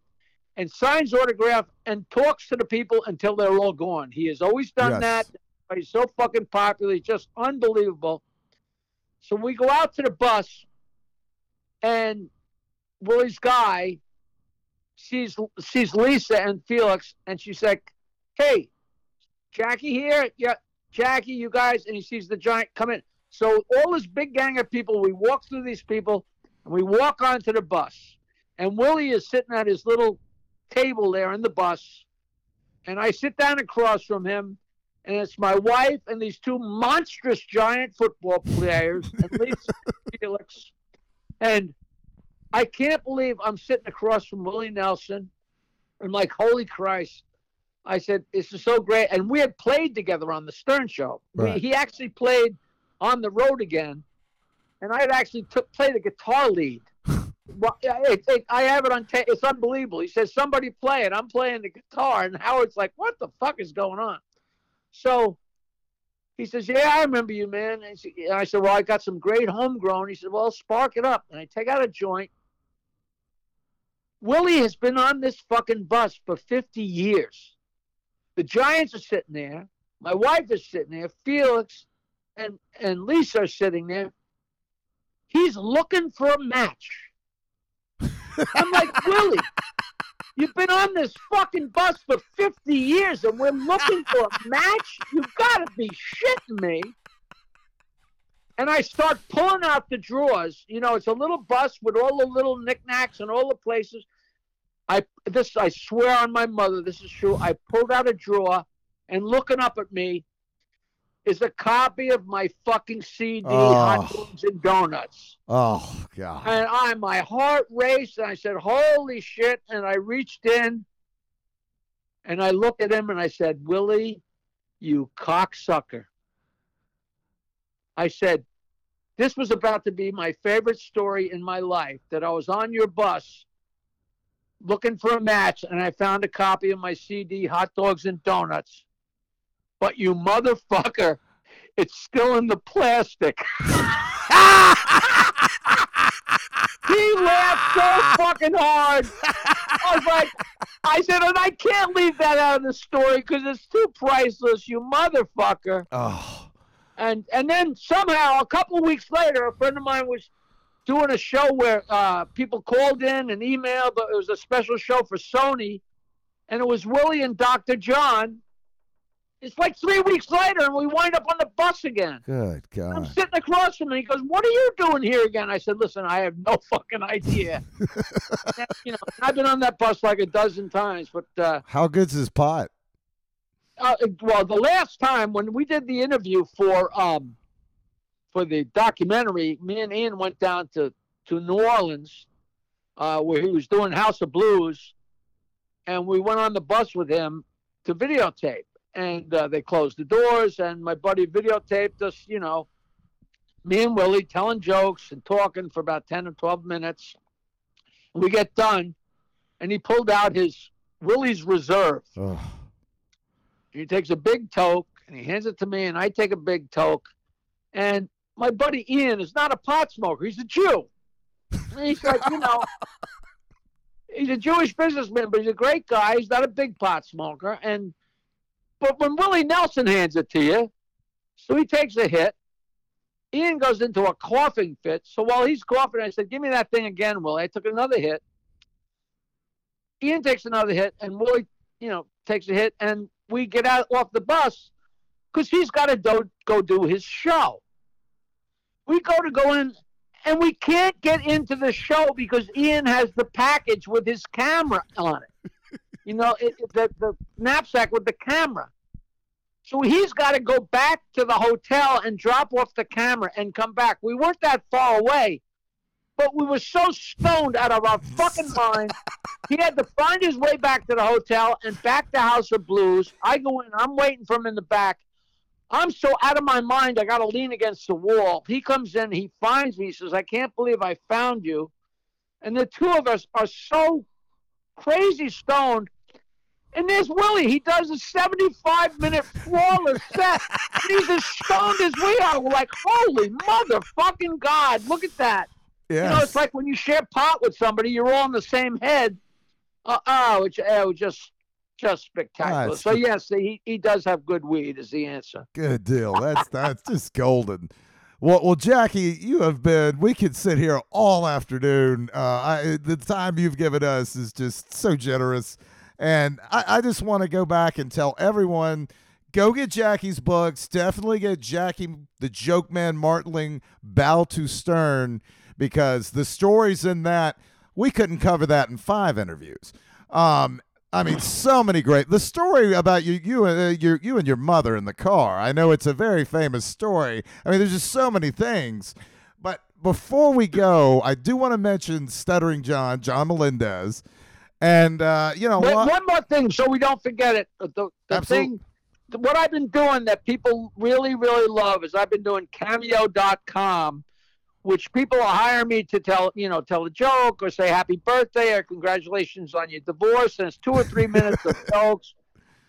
and signs autograph and talks to the people until they're all gone. He has always done Yes. that. He's so fucking popular. He's just unbelievable. So we go out to the bus, and Willie's guy sees sees Lisa and Felix, and she's like, "Hey, Jackie here? Yeah, Jackie, you guys." And he sees the giant come in. So all this big gang of people, we walk through these people, and we walk onto the bus, and Willie is sitting at his little table there in the bus, and I sit down across from him, and it's my wife and these two monstrous giant football players, and Lisa and Felix, and I can't believe I'm sitting across from Willie Nelson. I'm like, holy Christ. I said, this is so great. And we had played together on the Stern Show. We- he actually played on the road again. And I had actually took, played a guitar lead. *laughs* Well, it, it, I have it on tape. It's unbelievable. He says, somebody play it. I'm playing the guitar. And Howard's like, what the fuck is going on? So he says, yeah, I remember you, man. And and I said, well, I got some great homegrown. He said, well, spark it up. And I take out a joint. Willie has been on this fucking bus for 50 years. The Giants are sitting there. My wife is sitting there. Felix and, and Lisa are sitting there. He's looking for a match. I'm like, *laughs* Willie, you've been on this fucking bus for 50 years and we're looking for a match? You've got to be shitting me. And I start pulling out the drawers. You know, it's a little bus with all the little knickknacks and all the places. I this I swear on my mother, this is true. I pulled out a drawer, and looking up at me is a copy of my fucking CD, Hot Oh. Dogs and Donuts. Oh God. And I, my heart raced, and I said, "Holy shit!" And I reached in, and I looked at him, and I said, "Willie, you cocksucker." I said, "This was about to be my favorite story in my life. That I was on your bus, looking for a match, and I found a copy of my CD, Hot Dogs and Donuts. But you motherfucker, it's still in the plastic." *laughs* He laughed so fucking hard. I was like, I said, and I can't leave that out of the story because it's too priceless, you motherfucker. oh. And and then somehow a couple of weeks later, a friend of mine was doing a show where uh, people called in and emailed. But it was a special show for Sony, and it was Willie and Dr. John. It's like three weeks later, and we wind up on the bus again. Good God! I'm sitting across from him. He goes, "What are you doing here again?" I said, "Listen, I have no *laughs* fucking idea. *laughs* you know, I've been on that bus like a dozen times, but uh, How good's his pot? Uh, well, the last time when we did the interview for um for the documentary, me and Ian went down to to New Orleans, uh, where he was doing House of Blues, and we went on the bus with him to videotape. And uh, they closed the doors, and my buddy videotaped us. You know, me and Willie telling jokes and talking for about ten or twelve minutes. We get done, and he pulled out his Willie's Reserve. Ugh. He takes a big toke and he hands it to me, and I take a big toke. And my buddy Ian is not a pot smoker; he's a Jew. And he's like, you know, *laughs* he's a Jewish businessman, but he's a great guy. He's not a big pot smoker. And but when Willie Nelson hands it to you, so he takes a hit. Ian goes into a coughing fit. So while he's coughing, I said, "Give me that thing again, Willie." I took another hit. Ian takes another hit, and Willie, you know, takes a hit, and we get out off the bus because he's got to do, go do his show. We go to go in, and we can't get into the show because Ian has the package with his camera on it. *laughs* You know, it, the the knapsack with the camera. So he's got to go back to the hotel and drop off the camera and come back. We weren't that far away, but we were so stoned out of our fucking *laughs* mind. He had to find his way back to the hotel and back to House of Blues. I go in, I'm waiting for him in the back. I'm so out of my mind, I got to lean against the wall. He comes in, he finds me, he says, I can't believe I found you. And the two of us are so crazy stoned. And there's Willie. He does a 75 minute flawless set. And he's as stoned as we are. We're like, holy motherfucking God, look at that. You know, it's like when you share pot with somebody, you're all in the same head. Uh, oh, it's, it was just just spectacular. So yes, he, he does have good weed is the answer. Good deal. That's that's just golden. Well, well, Jackie, you have been. We could sit here all afternoon. Uh, I, the time you've given us is just so generous, and I, I just want to go back and tell everyone: go get Jackie's books. Definitely get Jackie, the Joke Man Martling, Bow to Stern, because the stories in that we couldn't cover that in five interviews. Um, I mean, so many great. The story about you, you, uh, your, you and your mother in the car. I know it's a very famous story. I mean, there's just so many things. But before we go, I do want to mention Stuttering John, John Melendez, and uh, you know, Wait, one more thing, so we don't forget it. The, the thing, what I've been doing that people really, really love is I've been doing Cameo.com, which people hiring me to tell, you know, tell a joke or say happy birthday or congratulations on your divorce, and it's two or three minutes of *laughs* jokes.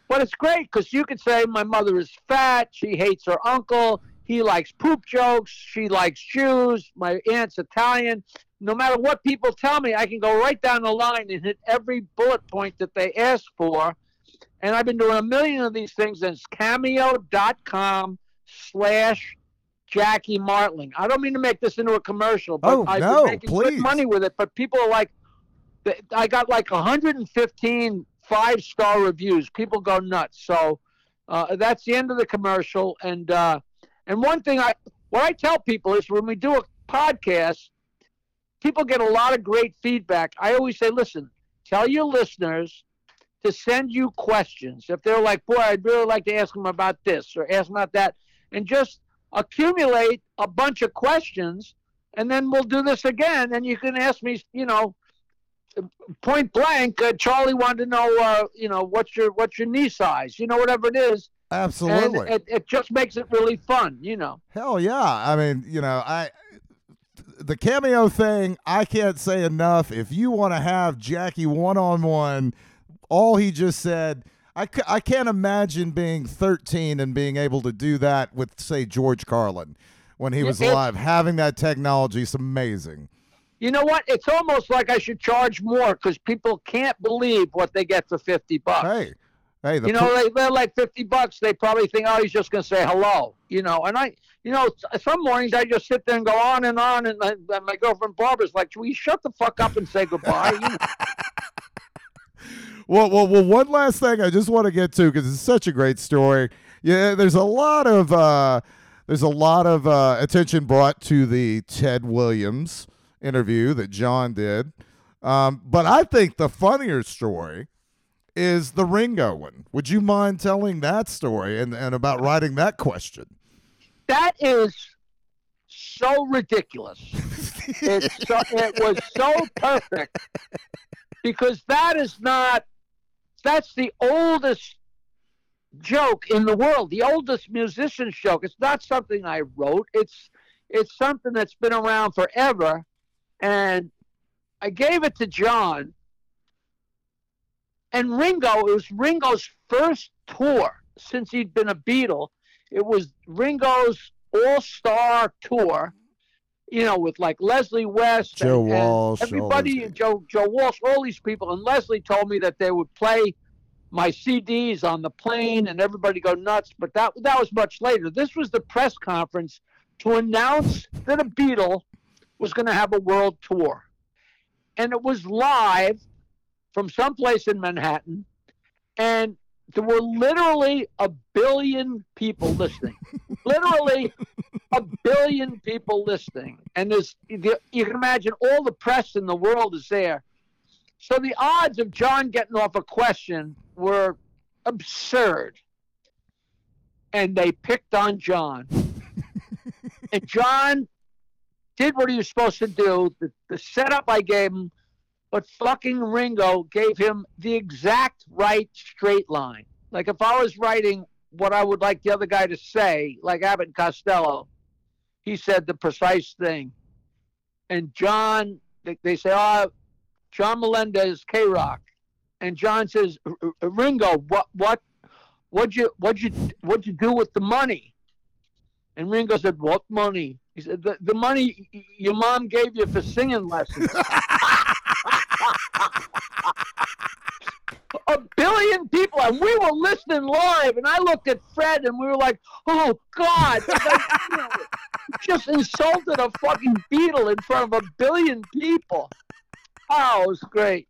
But it's great because you could say my mother is fat, she hates her uncle, he likes poop jokes, she likes Jews, my aunt's Italian. No matter what people tell me, I can go right down the line and hit every bullet point that they ask for. And I've been doing a million of these things. And it's cameo.com slash Jackie Martling. I don't mean to make this into a commercial, but Oh, I've no, been making please. good money with it. But people are like, I got like 115 five star reviews. People go nuts. So uh, that's the end of the commercial. And uh, and one thing I what I tell people is when we do a podcast, people get a lot of great feedback. I always say, listen, tell your listeners to send you questions. If they're like, boy, I'd really like to ask them about this or ask them about that, and just accumulate a bunch of questions, and then we'll do this again. And you can ask me, you know, point blank. Uh, Charlie wanted to know, uh, you know, what's your what's your knee size? You know, whatever it is. absolutely. And it, it just makes it really fun, you know. Hell yeah. I mean, you know, I the cameo thing, I can't say enough. If you want to have Jackie one on one, all he just said, I, c- I can't imagine being 13 and being able to do that with, say, George Carlin when he was it's- alive. Having that technology is amazing. You know what? It's almost like I should charge more because people can't believe what they get for fifty bucks. Hey, hey, the you know, they, they're like fifty bucks. They probably think, oh, he's just going to say hello. You know, and I, you know, some mornings I just sit there and go on and on, and, I, and my girlfriend Barbara's like, "Will you shut the fuck up and say goodbye?" Well, well, well. One last thing I just want to get to because it's such a great story. Yeah, there's a lot of uh, there's a lot of uh, attention brought to the Ted Williams interview that John did, um, but I think the funnier story is the Ringo one. Would you mind telling that story and, and about writing that question? That is so ridiculous. *laughs* It's so, it was so perfect because that is not that's the oldest joke in the world, the oldest musician's joke. It's not something I wrote. It's it's something that's been around forever, and I gave it to John. And Ringo, it was Ringo's first tour since he'd been a Beatle. It was Ringo's All Star tour, you know, with like Leslie West, Joe and, and Walsh, all everybody, guys. Joe Joe Walsh, all these people. And Leslie told me that they would play my CDs on the plane, and everybody go nuts. But that that was much later. This was the press conference to announce that a Beatle was going to have a world tour, and it was live from someplace in Manhattan, and there were literally a billion people listening. *laughs* literally a billion people listening, and there's you can imagine all the press in the world is there. So the odds of John getting off a question were absurd. And they picked on John. *laughs* and John did what he was supposed to do. The, the setup I gave him, but fucking Ringo gave him the exact right straight line. Like if I was writing what I would like the other guy to say, like Abbott and Costello, he said the precise thing. And John, they, they say, oh, John Melendez, K Rock, and John says, "R- R- Ringo, what, what, what'd you, what'd you, what'd you do with the money? And Ringo said, what money? He said, the, the money your mom gave you for singing lessons. *laughs* A billion people, and we were listening live, and I looked at Fred, and we were like, "Oh God!" Like, you know, just insulted a fucking Beatle in front of a billion people. Oh, it was great.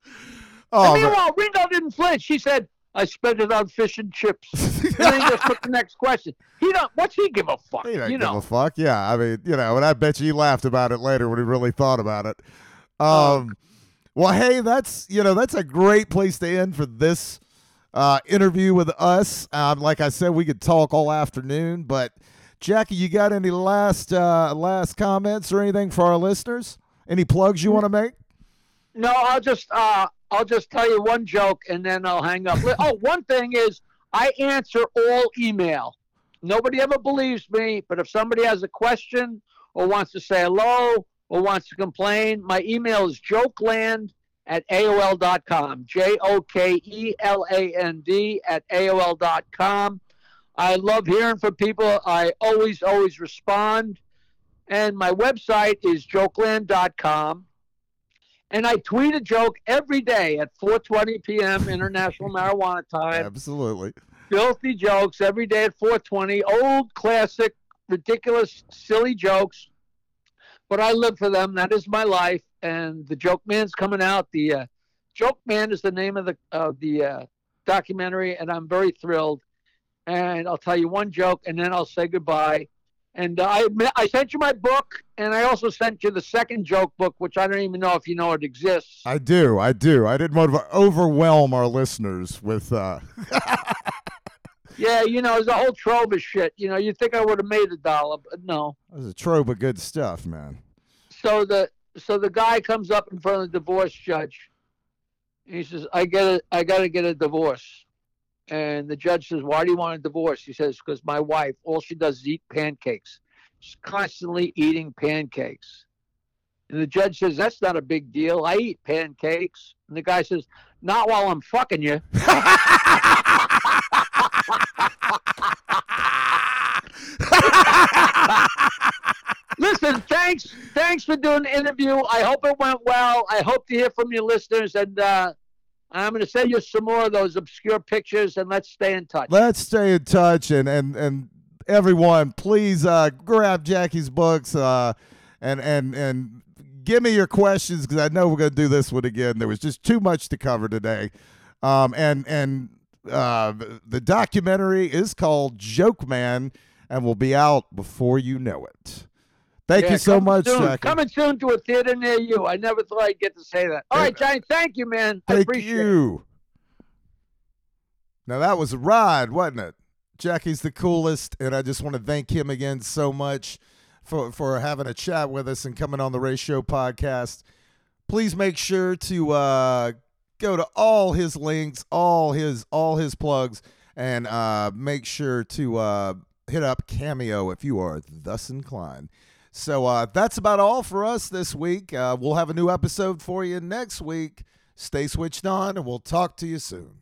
Oh, and meanwhile, Ringo didn't flinch. He said, "I spent it on fish and chips." and then he just took the next question. He don't. What's he give a fuck? He don't you give know. a fuck. Yeah, I mean, you know, and I bet you he laughed about it later when he really thought about it. Um, well, hey, that's you know that's a great place to end for this uh, interview with us. Um, like I said, we could talk all afternoon, but Jackie, you got any last uh, last comments or anything for our listeners? Any plugs you want to make? No, I'll just uh, I'll just tell you one joke and then I'll hang up. Oh, one thing is I answer all email. Nobody ever believes me, but if somebody has a question or wants to say hello or wants to complain, my email is jokeland at AOL.com. J O K E L A N D at AOL.com. I love hearing from people. I always, always respond. And my website is jokeland.com and I tweet a joke every day at 4:20 p.m. International Marijuana Time. Absolutely. Filthy jokes every day at 4:20. Old classic, ridiculous, silly jokes, but I live for them. That is my life. And the Joke Man's coming out. The uh, Joke Man is the name of the of the uh, documentary, and I'm very thrilled. And I'll tell you one joke, and then I'll say goodbye. And uh, I I sent you my book, and I also sent you the second joke book, which I don't even know if you know it exists. I do. I do. I didn't want to overwhelm our listeners with. Uh, *laughs* Yeah, you know, it's a whole trove of shit. You know, you think I would have made a dollar, but no. There's a trove of good stuff, man. So the so the guy comes up in front of the divorce judge. And he says, "I get a, I got to get a divorce." And the judge says, "Why do you want a divorce?" He says, "Because my wife, all she does is eat pancakes. She's constantly eating pancakes." And the judge says, "That's not a big deal. I eat pancakes." And the guy says, "Not while I'm fucking you." *laughs* *laughs* *laughs* Listen, thanks, thanks for doing the interview. I hope it went well. I hope to hear from your listeners, and uh, I'm going to send you some more of those obscure pictures, and let's stay in touch. Let's stay in touch and and and everyone, please uh, grab Jackie's books uh, and and and give me your questions because I know we're gonna do this one again. There was just too much to cover today, um, and and uh, the documentary is called Joke Man and will be out before you know it. Thank Yeah, you so much, soon. Coming soon to a theater near you. I never thought I'd get to say that. All right, Johnny. Thank you, man. I Thank appreciate it. you. Now that was a ride, wasn't it? Jackie's the coolest, and I just want to thank him again so much for for having a chat with us and coming on the Ratio podcast. Please make sure to uh, go to all his links, all his all his plugs, and uh, make sure to uh, hit up Cameo if you are thus inclined. So uh, that's about all for us this week. Uh, we'll have a new episode for you next week. Stay switched on, and we'll talk to you soon.